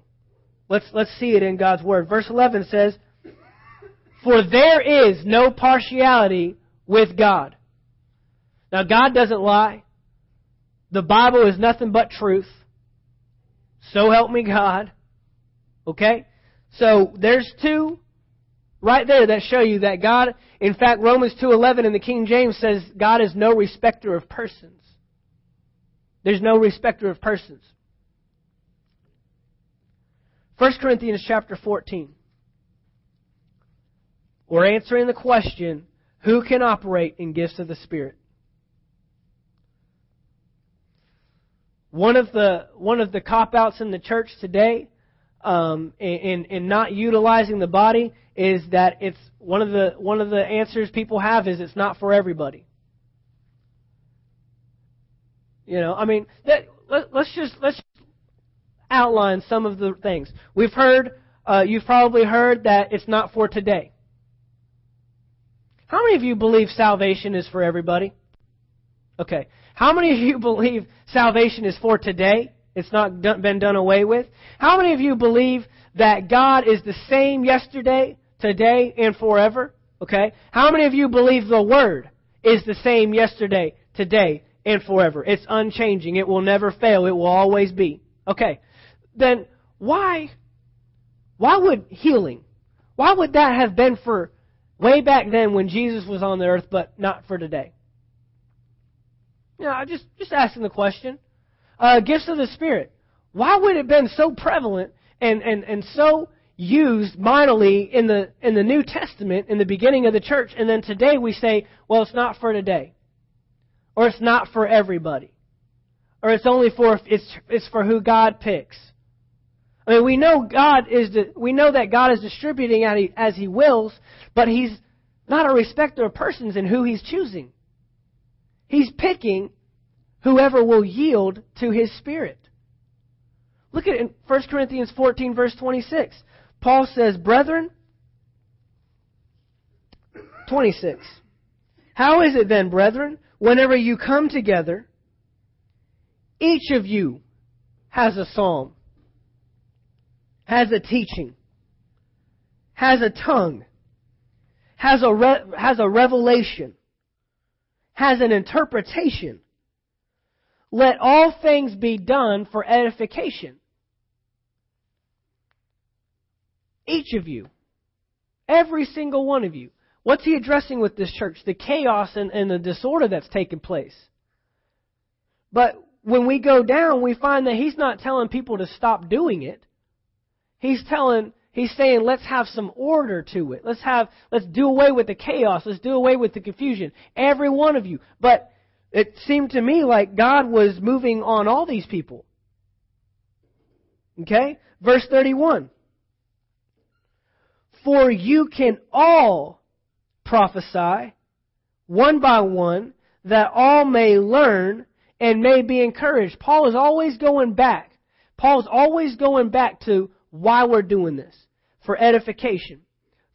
Let's let's see it in God's word. Verse 11 says, "For there is no partiality with God. Now, God doesn't lie. The Bible is nothing but truth. So help me God. Okay? So there's two right there that show you that God, in fact, Romans 2:11 in the King James says God is no respecter of persons. There's no respecter of persons. 1 Corinthians chapter 14. We're answering the question who can operate in gifts of the Spirit? one of the one of the cop outs in the church today, um, in in not utilizing the body is that it's one of the one of the answers people have is it's not for everybody. You know, I mean, that, let, us just let's outline some of the things we've heard. Uh, you've probably heard that it's not for today. How many of you believe salvation is for everybody? Okay. How many of you believe salvation is for today? It's not done, been done away with. How many of you believe that God is the same yesterday, today, and forever? Okay. How many of you believe the Word is the same yesterday, today, and forever. It's unchanging. It will never fail. It will always be. Okay. Then why, why would healing, why would that have been for way back then when Jesus was on the earth, but not for today? You know, just, just asking the question. Uh, gifts of the Spirit. Why would it have been so prevalent and, and, and so used mightily in the, in the New Testament in the beginning of the church, and then today we say, well, it's not for today or it's not for everybody, or it's only for it's it's for who God picks. I mean, we know God is we know that God is distributing as He wills, but He's not a respecter of persons in who He's choosing. He's picking whoever will yield to His Spirit. Look at it in 1 Corinthians 14, verse 26. Paul says, Brethren, 26. How is it then, brethren, whenever you come together, each of you has a psalm, has a teaching, has a tongue, has a, re- has a revelation, has an interpretation. Let all things be done for edification. Each of you, every single one of you, What's he addressing with this church? The chaos and, and the disorder that's taking place. But when we go down, we find that he's not telling people to stop doing it. He's telling, he's saying, let's have some order to it. Let's have, let's do away with the chaos. Let's do away with the confusion. Every one of you. But it seemed to me like God was moving on all these people. Okay? Verse 31. For you can all prophesy, one by one, that all may learn and may be encouraged. Paul is always going back. Paul's always going back to why we're doing this. For edification,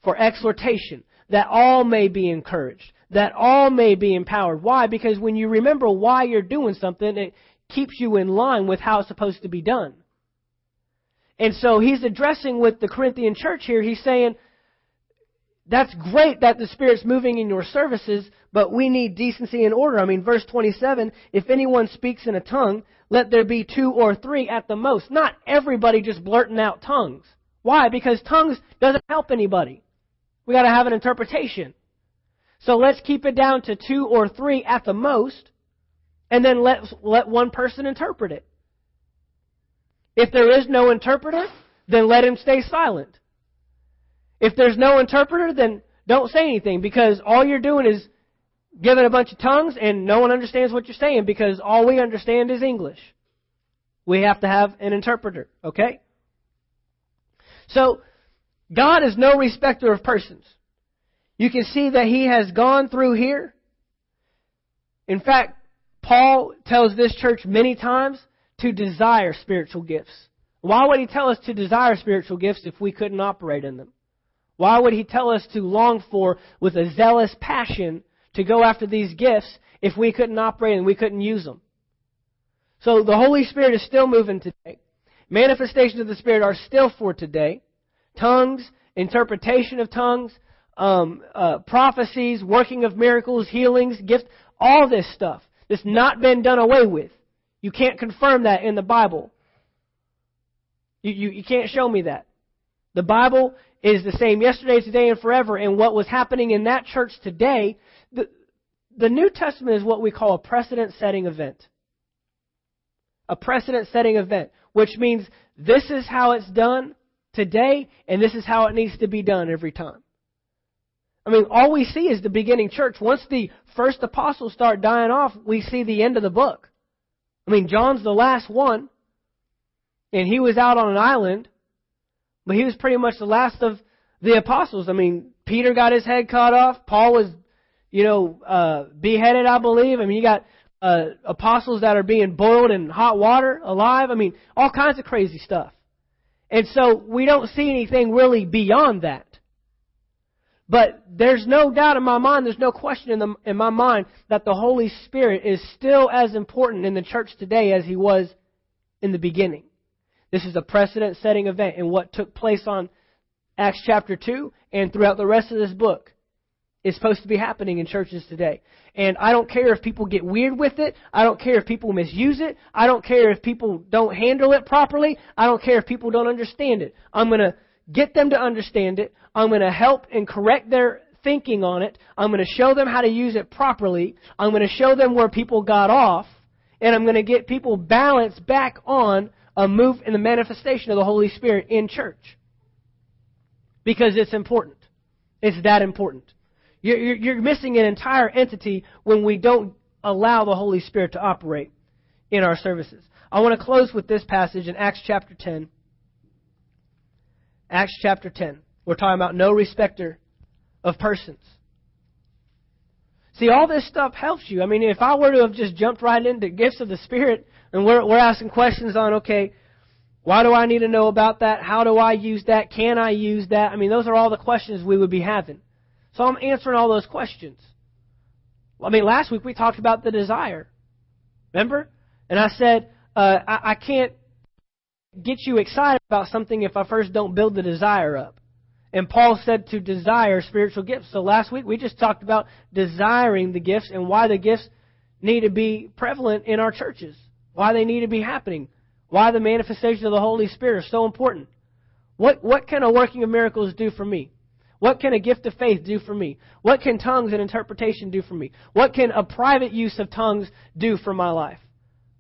for exhortation, that all may be encouraged, that all may be empowered. Why? Because when you remember why you're doing something, it keeps you in line with how it's supposed to be done. And so he's addressing with the Corinthian church here, he's saying, that's great that the Spirit's moving in your services, but we need decency and order. I mean, verse 27, if anyone speaks in a tongue, let there be two or three at the most. Not everybody just blurting out tongues. Why? Because tongues doesn't help anybody. We gotta have an interpretation. So let's keep it down to two or three at the most, and then let, let one person interpret it. If there is no interpreter, then let him stay silent. If there's no interpreter, then don't say anything because all you're doing is giving a bunch of tongues and no one understands what you're saying because all we understand is English. We have to have an interpreter, okay? So, God is no respecter of persons. You can see that He has gone through here. In fact, Paul tells this church many times to desire spiritual gifts. Why would he tell us to desire spiritual gifts if we couldn't operate in them? Why would he tell us to long for with a zealous passion to go after these gifts if we couldn't operate and we couldn't use them? So the Holy Spirit is still moving today. Manifestations of the Spirit are still for today. Tongues, interpretation of tongues, um, uh, prophecies, working of miracles, healings, gifts, all this stuff. It's not been done away with. You can't confirm that in the Bible. You, you, you can't show me that. The Bible is the same yesterday, today, and forever. And what was happening in that church today, the, New Testament is what we call a precedent setting event. A precedent setting event, which means this is how it's done today, and this is how it needs to be done every time. I mean, all we see is the beginning church. Once the first apostles start dying off, we see the end of the book. I mean, John's the last one, and he was out on an island, but he was pretty much the last of the apostles. I mean, Peter got his head cut off. Paul was, you know, uh, beheaded, I believe. I mean, you got uh, apostles that are being boiled in hot water alive. I mean, all kinds of crazy stuff. And so we don't see anything really beyond that. But there's no doubt in my mind, there's no question in, the, in my mind that the Holy Spirit is still as important in the church today as he was in the beginning. This is a precedent setting event in what took place on Acts chapter 2 and throughout the rest of this book is supposed to be happening in churches today. And I don't care if people get weird with it. I don't care if people misuse it. I don't care if people don't handle it properly. I don't care if people don't understand it. I'm going to get them to understand it. I'm going to help and correct their thinking on it. I'm going to show them how to use it properly. I'm going to show them where people got off. And I'm going to get people balanced back on a move in the manifestation of the Holy Spirit in church. Because it's important. It's that important. You're, you're missing an entire entity when we don't allow the Holy Spirit to operate in our services. I want to close with this passage in Acts chapter 10. Acts chapter 10. We're talking about no respecter of persons. See, all this stuff helps you. I mean, if I were to have just jumped right into gifts of the Spirit and we're, we're asking questions on, okay, why do I need to know about that? How do I use that? Can I use that? I mean, those are all the questions we would be having. So I'm answering all those questions. I mean, last week we talked about the desire. Remember? And I said, uh, I, I can't get you excited about something if I first don't build the desire up. And Paul said to desire spiritual gifts. So last week we just talked about desiring the gifts and why the gifts need to be prevalent in our churches. Why they need to be happening. Why the manifestation of the Holy Spirit is so important. What, what can a working of miracles do for me? What can a gift of faith do for me? What can tongues and interpretation do for me? What can a private use of tongues do for my life?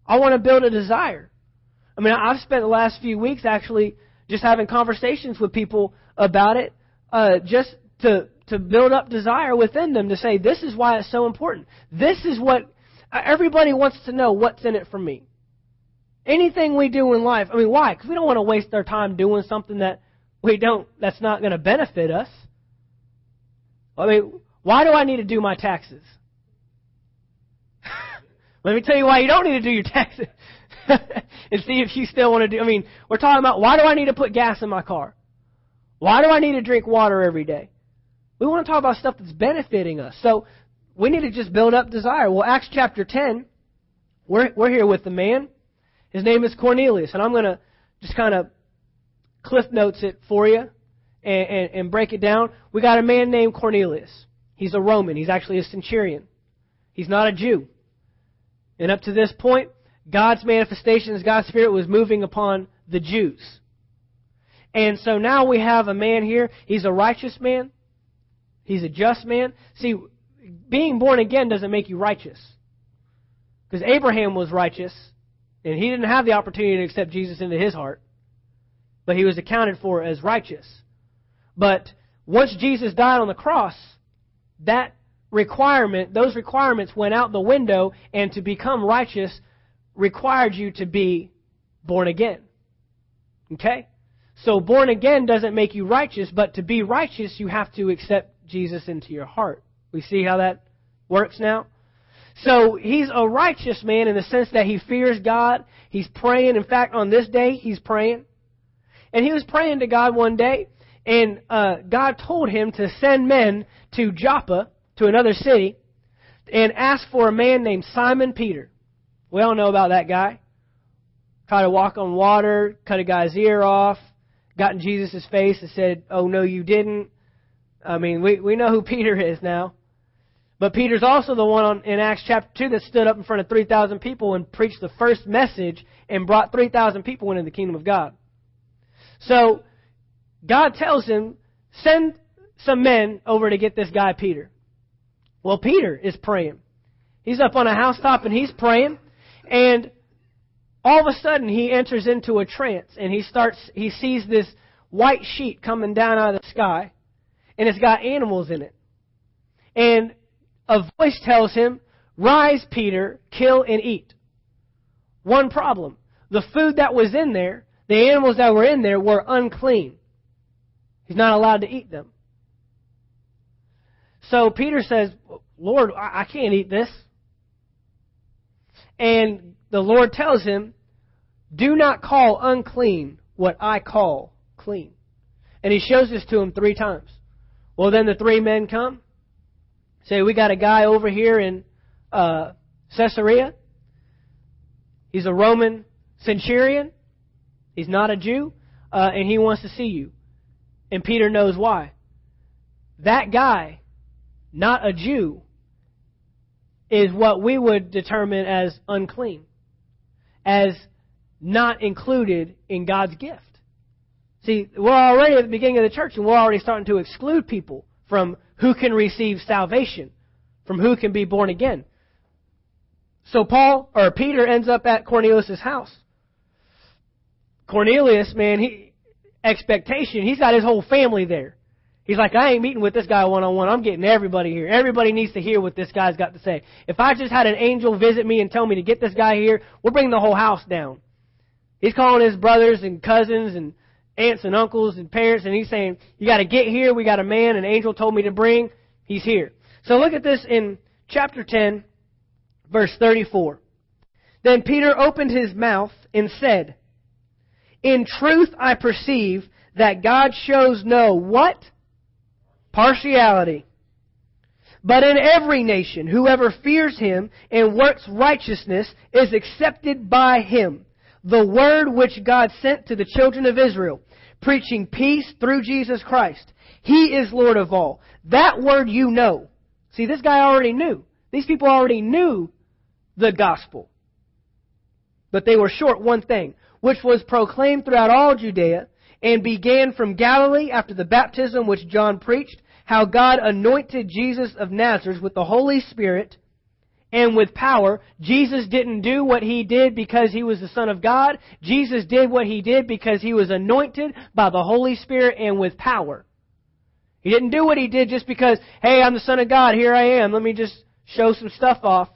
I want to build a desire. I mean, I've spent the last few weeks actually just having conversations with people about it, uh, just to to build up desire within them to say, this is why it's so important. This is what everybody wants to know. What's in it for me? Anything we do in life. I mean, why? Because we don't want to waste our time doing something that we don't. That's not going to benefit us. I mean, why do I need to do my taxes? Let me tell you why you don't need to do your taxes. and see if you still want to do. I mean, we're talking about why do I need to put gas in my car? Why do I need to drink water every day? We want to talk about stuff that's benefiting us. So we need to just build up desire. Well, Acts chapter 10, we're, we're here with the man. His name is Cornelius. And I'm going to just kind of cliff notes it for you and, and, and break it down, we got a man named Cornelius. He's a Roman. He's actually a centurion. He's not a Jew. And up to this point, God's manifestations, God's Spirit was moving upon the Jews. And so now we have a man here. He's a righteous man. He's a just man. See, being born again doesn't make you righteous. Because Abraham was righteous, and he didn't have the opportunity to accept Jesus into his heart. But he was accounted for as righteous. But once Jesus died on the cross, that requirement, those requirements went out the window, and to become righteous required you to be born again. Okay? So born again doesn't make you righteous, but to be righteous, you have to accept Jesus into your heart. We see how that works now? So he's a righteous man in the sense that he fears God. He's praying. In fact, on this day, he's praying. And he was praying to God one day, and uh, God told him to send men to Joppa, to another city, and ask for a man named Simon Peter. We all know about that guy. Tried to walk on water, cut a guy's ear off, got in Jesus' face and said, Oh, no, you didn't. I mean, we, we know who Peter is now. But Peter's also the one on, in Acts chapter 2 that stood up in front of 3,000 people and preached the first message and brought 3,000 people into the kingdom of God. So, God tells him, send some men over to get this guy Peter. Well, Peter is praying. He's up on a housetop and he's praying. And all of a sudden he enters into a trance and he starts, he sees this white sheet coming down out of the sky and it's got animals in it. And a voice tells him, Rise, Peter, kill and eat. One problem. The food that was in there, the animals that were in there were unclean. He's not allowed to eat them. So Peter says, Lord, I can't eat this. And the Lord tells him, Do not call unclean what I call clean. And he shows this to him three times. Well, then the three men come. Say, we got a guy over here in uh, Caesarea. He's a Roman centurion. He's not a Jew. Uh, and he wants to see you. And Peter knows why. That guy, not a Jew, is what we would determine as unclean, as not included in God's gift. See, we're already at the beginning of the church and we're already starting to exclude people from who can receive salvation, from who can be born again. So Paul or Peter ends up at Cornelius' house. Cornelius, man, he expectation, he's got his whole family there. He's like, I ain't meeting with this guy one on one. I'm getting everybody here. Everybody needs to hear what this guy's got to say. If I just had an angel visit me and tell me to get this guy here, we're bringing the whole house down. He's calling his brothers and cousins and aunts and uncles and parents, and he's saying, You got to get here. We got a man an angel told me to bring. He's here. So look at this in chapter 10, verse 34. Then Peter opened his mouth and said, In truth I perceive that God shows no what? partiality. But in every nation, whoever fears him and works righteousness is accepted by him. The word which God sent to the children of Israel, preaching peace through Jesus Christ. He is Lord of all. That word you know. See, this guy already knew. These people already knew the gospel. But they were short one thing, which was proclaimed throughout all Judea and began from Galilee after the baptism which John preached, how God anointed Jesus of Nazareth with the Holy Spirit and with power. Jesus didn't do what he did because he was the Son of God. Jesus did what he did because he was anointed by the Holy Spirit and with power. He didn't do what he did just because, hey, I'm the Son of God, here I am, let me just show some stuff off.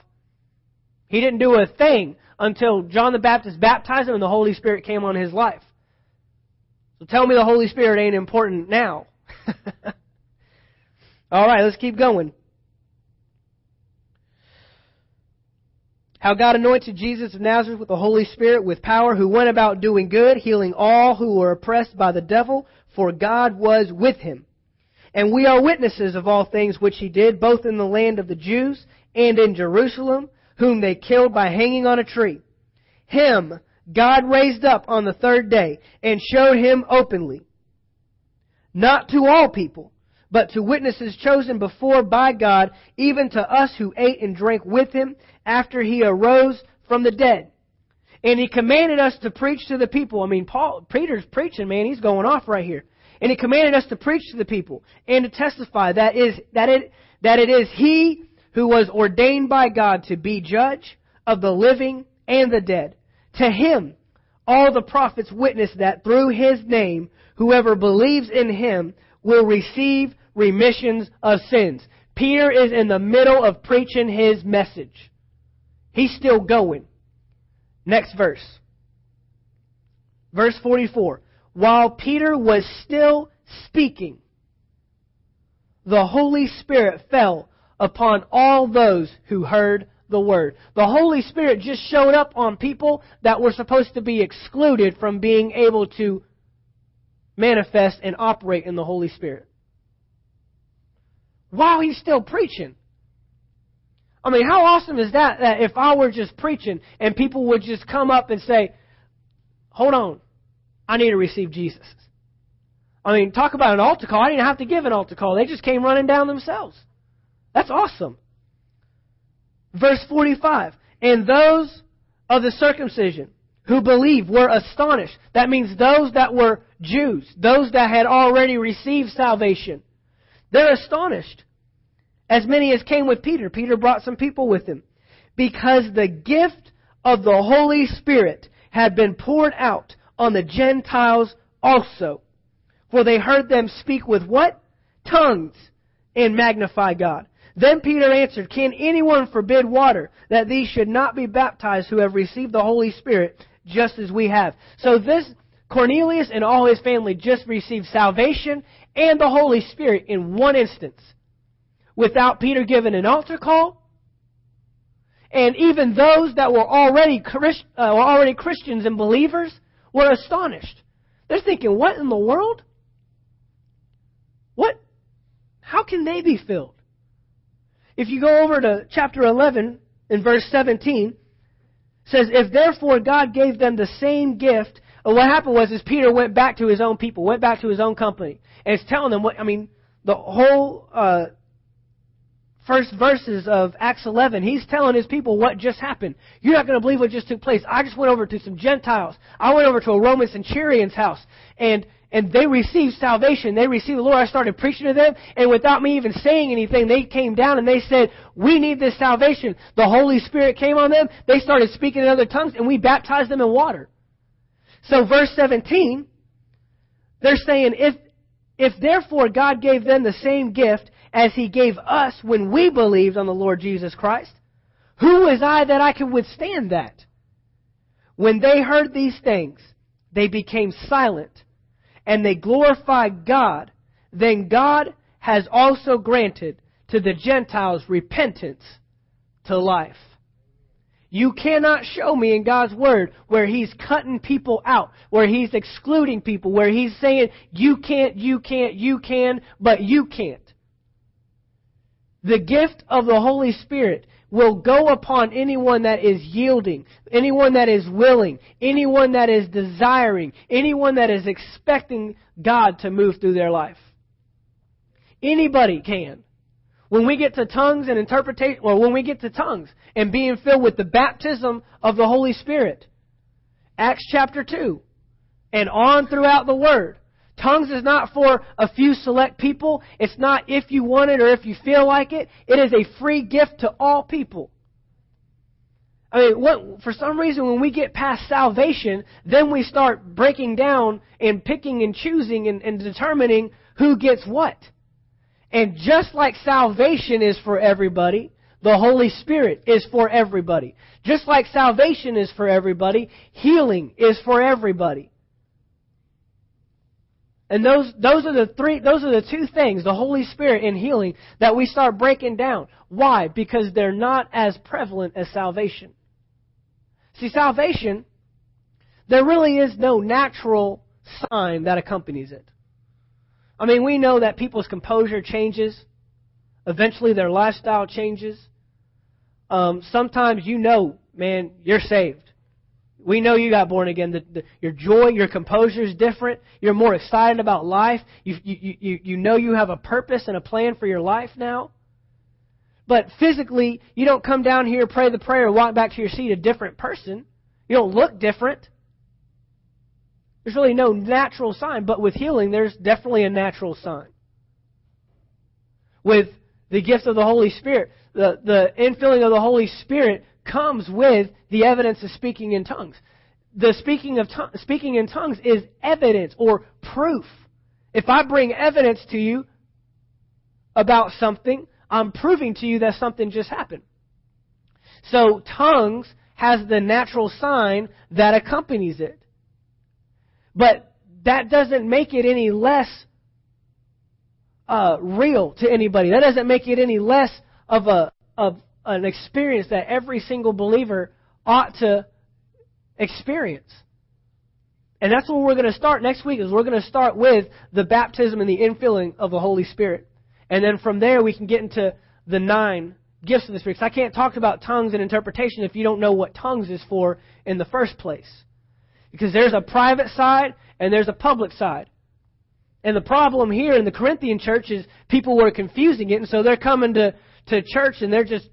He didn't do a thing until John the Baptist baptized him and the Holy Spirit came on his life. So tell me the Holy Spirit ain't important now. All right, let's keep going. How God anointed Jesus of Nazareth with the Holy Spirit with power, who went about doing good, healing all who were oppressed by the devil, for God was with him. And we are witnesses of all things which he did, both in the land of the Jews and in Jerusalem, whom they killed by hanging on a tree. Him God raised up on the third day and showed him openly. Not to all people, but to witnesses chosen before by God, even to us who ate and drank with him after he arose from the dead. And he commanded us to preach to the people. I mean, Paul, Peter's preaching, man, he's going off right here. And he commanded us to preach to the people and to testify that is, that it, that it is he who was ordained by God to be judge of the living and the dead. To him, all the prophets witness that through his name, whoever believes in him will receive remissions of sins. Peter is in the middle of preaching his message. He's still going. Next verse. Verse 44. While Peter was still speaking, the Holy Spirit fell upon all those who heard the Word. The Holy Spirit just showed up on people that were supposed to be excluded from being able to manifest and operate in the Holy Spirit. While he's still preaching. I mean, how awesome is that? That if I were just preaching and people would just come up and say, hold on, I need to receive Jesus. I mean, talk about an altar call. I didn't have to give an altar call. They just came running down themselves. That's awesome. Verse 45. And those of the circumcision who believed were astonished. That means those that were Jews, those that had already received salvation. They're astonished. As many as came with Peter. Peter brought some people with him. Because the gift of the Holy Spirit had been poured out on the Gentiles also. For they heard them speak with what? Tongues and magnify God. Then Peter answered, Can anyone forbid water that these should not be baptized who have received the Holy Spirit just as we have? So this Cornelius and all his family just received salvation and the Holy Spirit in one instance without Peter giving an altar call. And even those that were already, Christ, uh, were already Christians and believers were astonished. They're thinking, what in the world? What? How can they be filled? If you go over to chapter 11 in verse 17, says, If therefore God gave them the same gift, what happened was is Peter went back to his own people, went back to his own company, and it's telling them what, I mean, the whole uh, first verses of Acts 11, he's telling his people what just happened. You're not going to believe what just took place. I just went over to some Gentiles. I went over to a Roman centurion's house, and and they received salvation. They received the Lord. I started preaching to them, and without me even saying anything, they came down and they said, "We need this salvation." The Holy Spirit came on them. They started speaking in other tongues, and we baptized them in water. So, verse 17, they're saying, "If if therefore God gave them the same gift as he gave us when we believed on the Lord Jesus Christ, who was I that I could withstand that? When they heard these things, they became silent, and they glorify God. Then God has also granted to the Gentiles repentance to life. You cannot show me in God's Word where He's cutting people out, where He's excluding people, where He's saying, you can't, you can't, you can, but you can't. The gift of the Holy Spirit will go upon anyone that is yielding, anyone that is willing, anyone that is desiring, anyone that is expecting God to move through their life. Anybody can. When we get to tongues and interpretation, or when we get to tongues and being filled with the baptism of the Holy Spirit, Acts chapter 2, and on throughout the Word, Tongues is not for a few select people. It's not if you want it or if you feel like it. It is a free gift to all people. I mean, what, for some reason, when we get past salvation, then we start breaking down and picking and choosing and, and determining who gets what. And just like salvation is for everybody, the Holy Spirit is for everybody. Just like salvation is for everybody, healing is for everybody. And those, those are the three, those are the two things, the Holy Spirit and healing, that we start breaking down. Why? Because they're not as prevalent as salvation. See, salvation, there really is no natural sign that accompanies it. I mean, we know that people's composure changes. Eventually their lifestyle changes. Um, sometimes you know, man, you're saved. We know you got born again. The, the, your joy, your composure is different. You're more excited about life. You, you, you, you know you have a purpose and a plan for your life now. But physically, you don't come down here, pray the prayer, walk back to your seat a different person. You don't look different. There's really no natural sign, but with healing, there's definitely a natural sign. With the gift of the Holy Spirit, the, the infilling of the Holy Spirit comes with the evidence of speaking in tongues. The speaking of to- speaking in tongues is evidence or proof. If I bring evidence to you about something, I'm proving to you that something just happened. So tongues has the natural sign that accompanies it. But that doesn't make it any less uh, real to anybody. That doesn't make it any less of a of an experience that every single believer ought to experience. And that's where we're going to start next week is we're going to start with the baptism and the infilling of the Holy Spirit. And then from there we can get into the nine gifts of the Spirit. Because I can't talk about tongues and interpretation if you don't know what tongues is for in the first place. Because there's a private side and there's a public side. And the problem here in the Corinthian church is people were confusing it, and so they're coming to, to church and they're just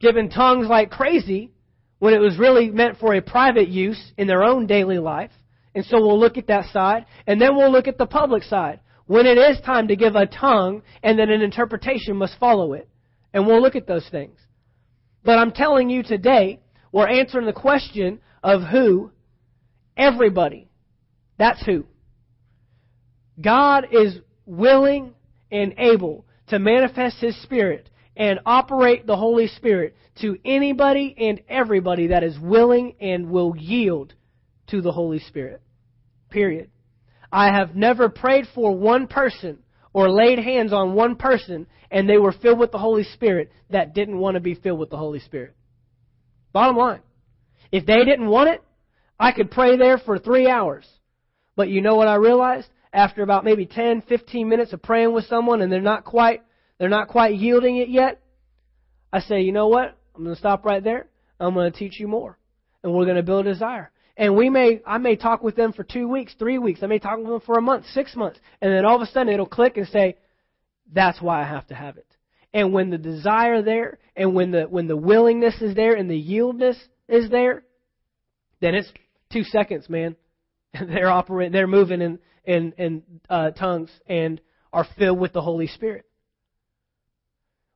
given tongues like crazy when it was really meant for a private use in their own daily life. And so we'll look at that side. And then we'll look at the public side. When it is time to give a tongue and then an interpretation must follow it. And we'll look at those things. But I'm telling you today, we're answering the question of who? Everybody. That's who. God is willing and able to manifest His Spirit and operate the Holy Spirit to anybody and everybody that is willing and will yield to the Holy Spirit. Period. I have never prayed for one person or laid hands on one person and they were filled with the Holy Spirit that didn't want to be filled with the Holy Spirit. Bottom line. If they didn't want it, I could pray there for three hours. But you know what I realized? After about maybe 10, 15 minutes of praying with someone and they're not quite, they're not quite yielding it yet, I say, you know what? I'm going to stop right there. I'm going to teach you more. And we're going to build a desire. And we may, I may talk with them for two weeks, three weeks. I may talk with them for a month, six months. And then all of a sudden it'll click and say, that's why I have to have it. And when the desire there, and when the, when the willingness is there, and the yieldness is there, then it's two seconds, man. they're operating, they're moving in, in, in uh, tongues and are filled with the Holy Spirit.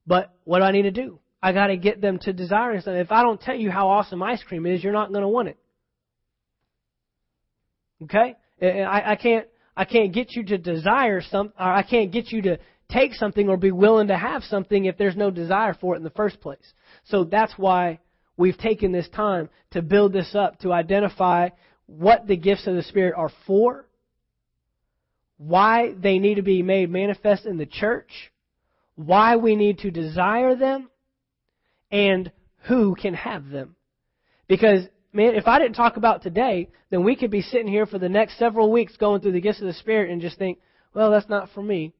But what do I need to do? I got to get them to desire something. If I don't tell you how awesome ice cream is, you're not going to want it. Okay? I, I can't I can't get you to desire some or I can't get you to take something or be willing to have something if there's no desire for it in the first place. So that's why we've taken this time to build this up to identify what the gifts of the Spirit are for, why they need to be made manifest in the church, why we need to desire them, and who can have them. Because man, if I didn't talk about today, then we could be sitting here for the next several weeks going through the gifts of the Spirit and just think, well, that's not for me.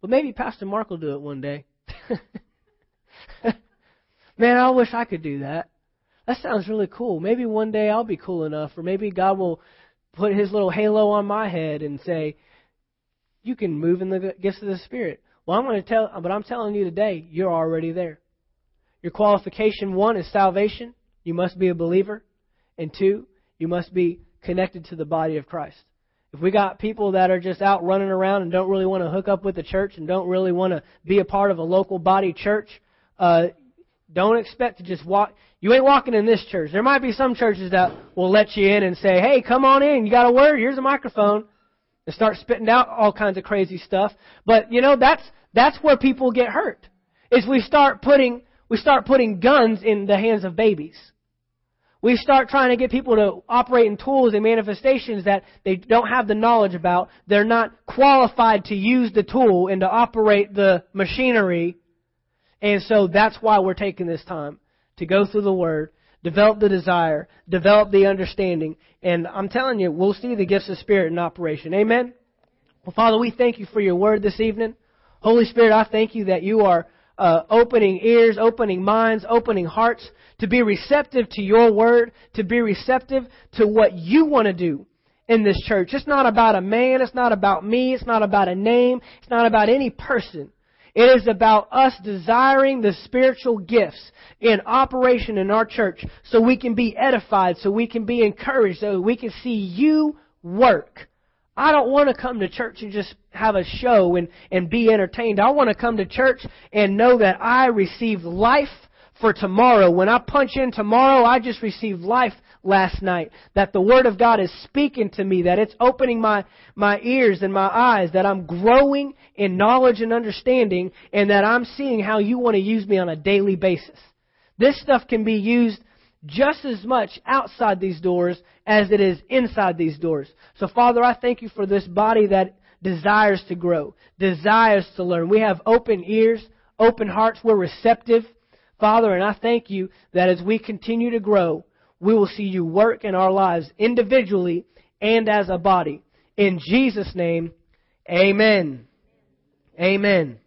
But maybe Pastor Mark will do it one day. man, I wish I could do that. That sounds really cool. Maybe one day I'll be cool enough, or maybe God will put his little halo on my head and say, you can move in the gifts of the Spirit. Well, I'm going to tell, but I'm telling you today, you're already there. Your qualification one is salvation. You must be a believer. And two, you must be connected to the body of Christ. If we got people that are just out running around and don't really want to hook up with the church and don't really want to be a part of a local body church, uh, don't expect to just walk. You ain't walking in this church. There might be some churches that will let you in and say, "Hey, come on in. You got a word? Here's a microphone," and start spitting out all kinds of crazy stuff. But you know that's that's where people get hurt. Is we start putting we start putting guns in the hands of babies we start trying to get people to operate in tools and manifestations that they don't have the knowledge about. They're not qualified to use the tool and to operate the machinery. And so that's why we're taking this time to go through the Word, develop the desire, develop the understanding. And I'm telling you, we'll see the gifts of Spirit in operation. Amen? Well, Father, we thank you for your Word this evening. Holy Spirit, I thank you that you are uh, opening ears, opening minds, opening hearts to be receptive to your word, to be receptive to what you want to do in this church. It's not about a man, it's not about me, it's not about a name, it's not about any person. It is about us desiring the spiritual gifts in operation in our church so we can be edified, so we can be encouraged, so we can see you work. I don't want to come to church and just have a show and, and be entertained. I want to come to church and know that I received life for tomorrow. When I punch in tomorrow, I just received life last night. That the Word of God is speaking to me, that it's opening my, my ears and my eyes, that I'm growing in knowledge and understanding, and that I'm seeing how you want to use me on a daily basis. This stuff can be used just as much outside these doors as it is inside these doors. So, Father, I thank you for this body that desires to grow, desires to learn. We have open ears, open hearts, we're receptive. Father, and I thank you that as we continue to grow, we will see you work in our lives individually and as a body. In Jesus' name, amen. Amen.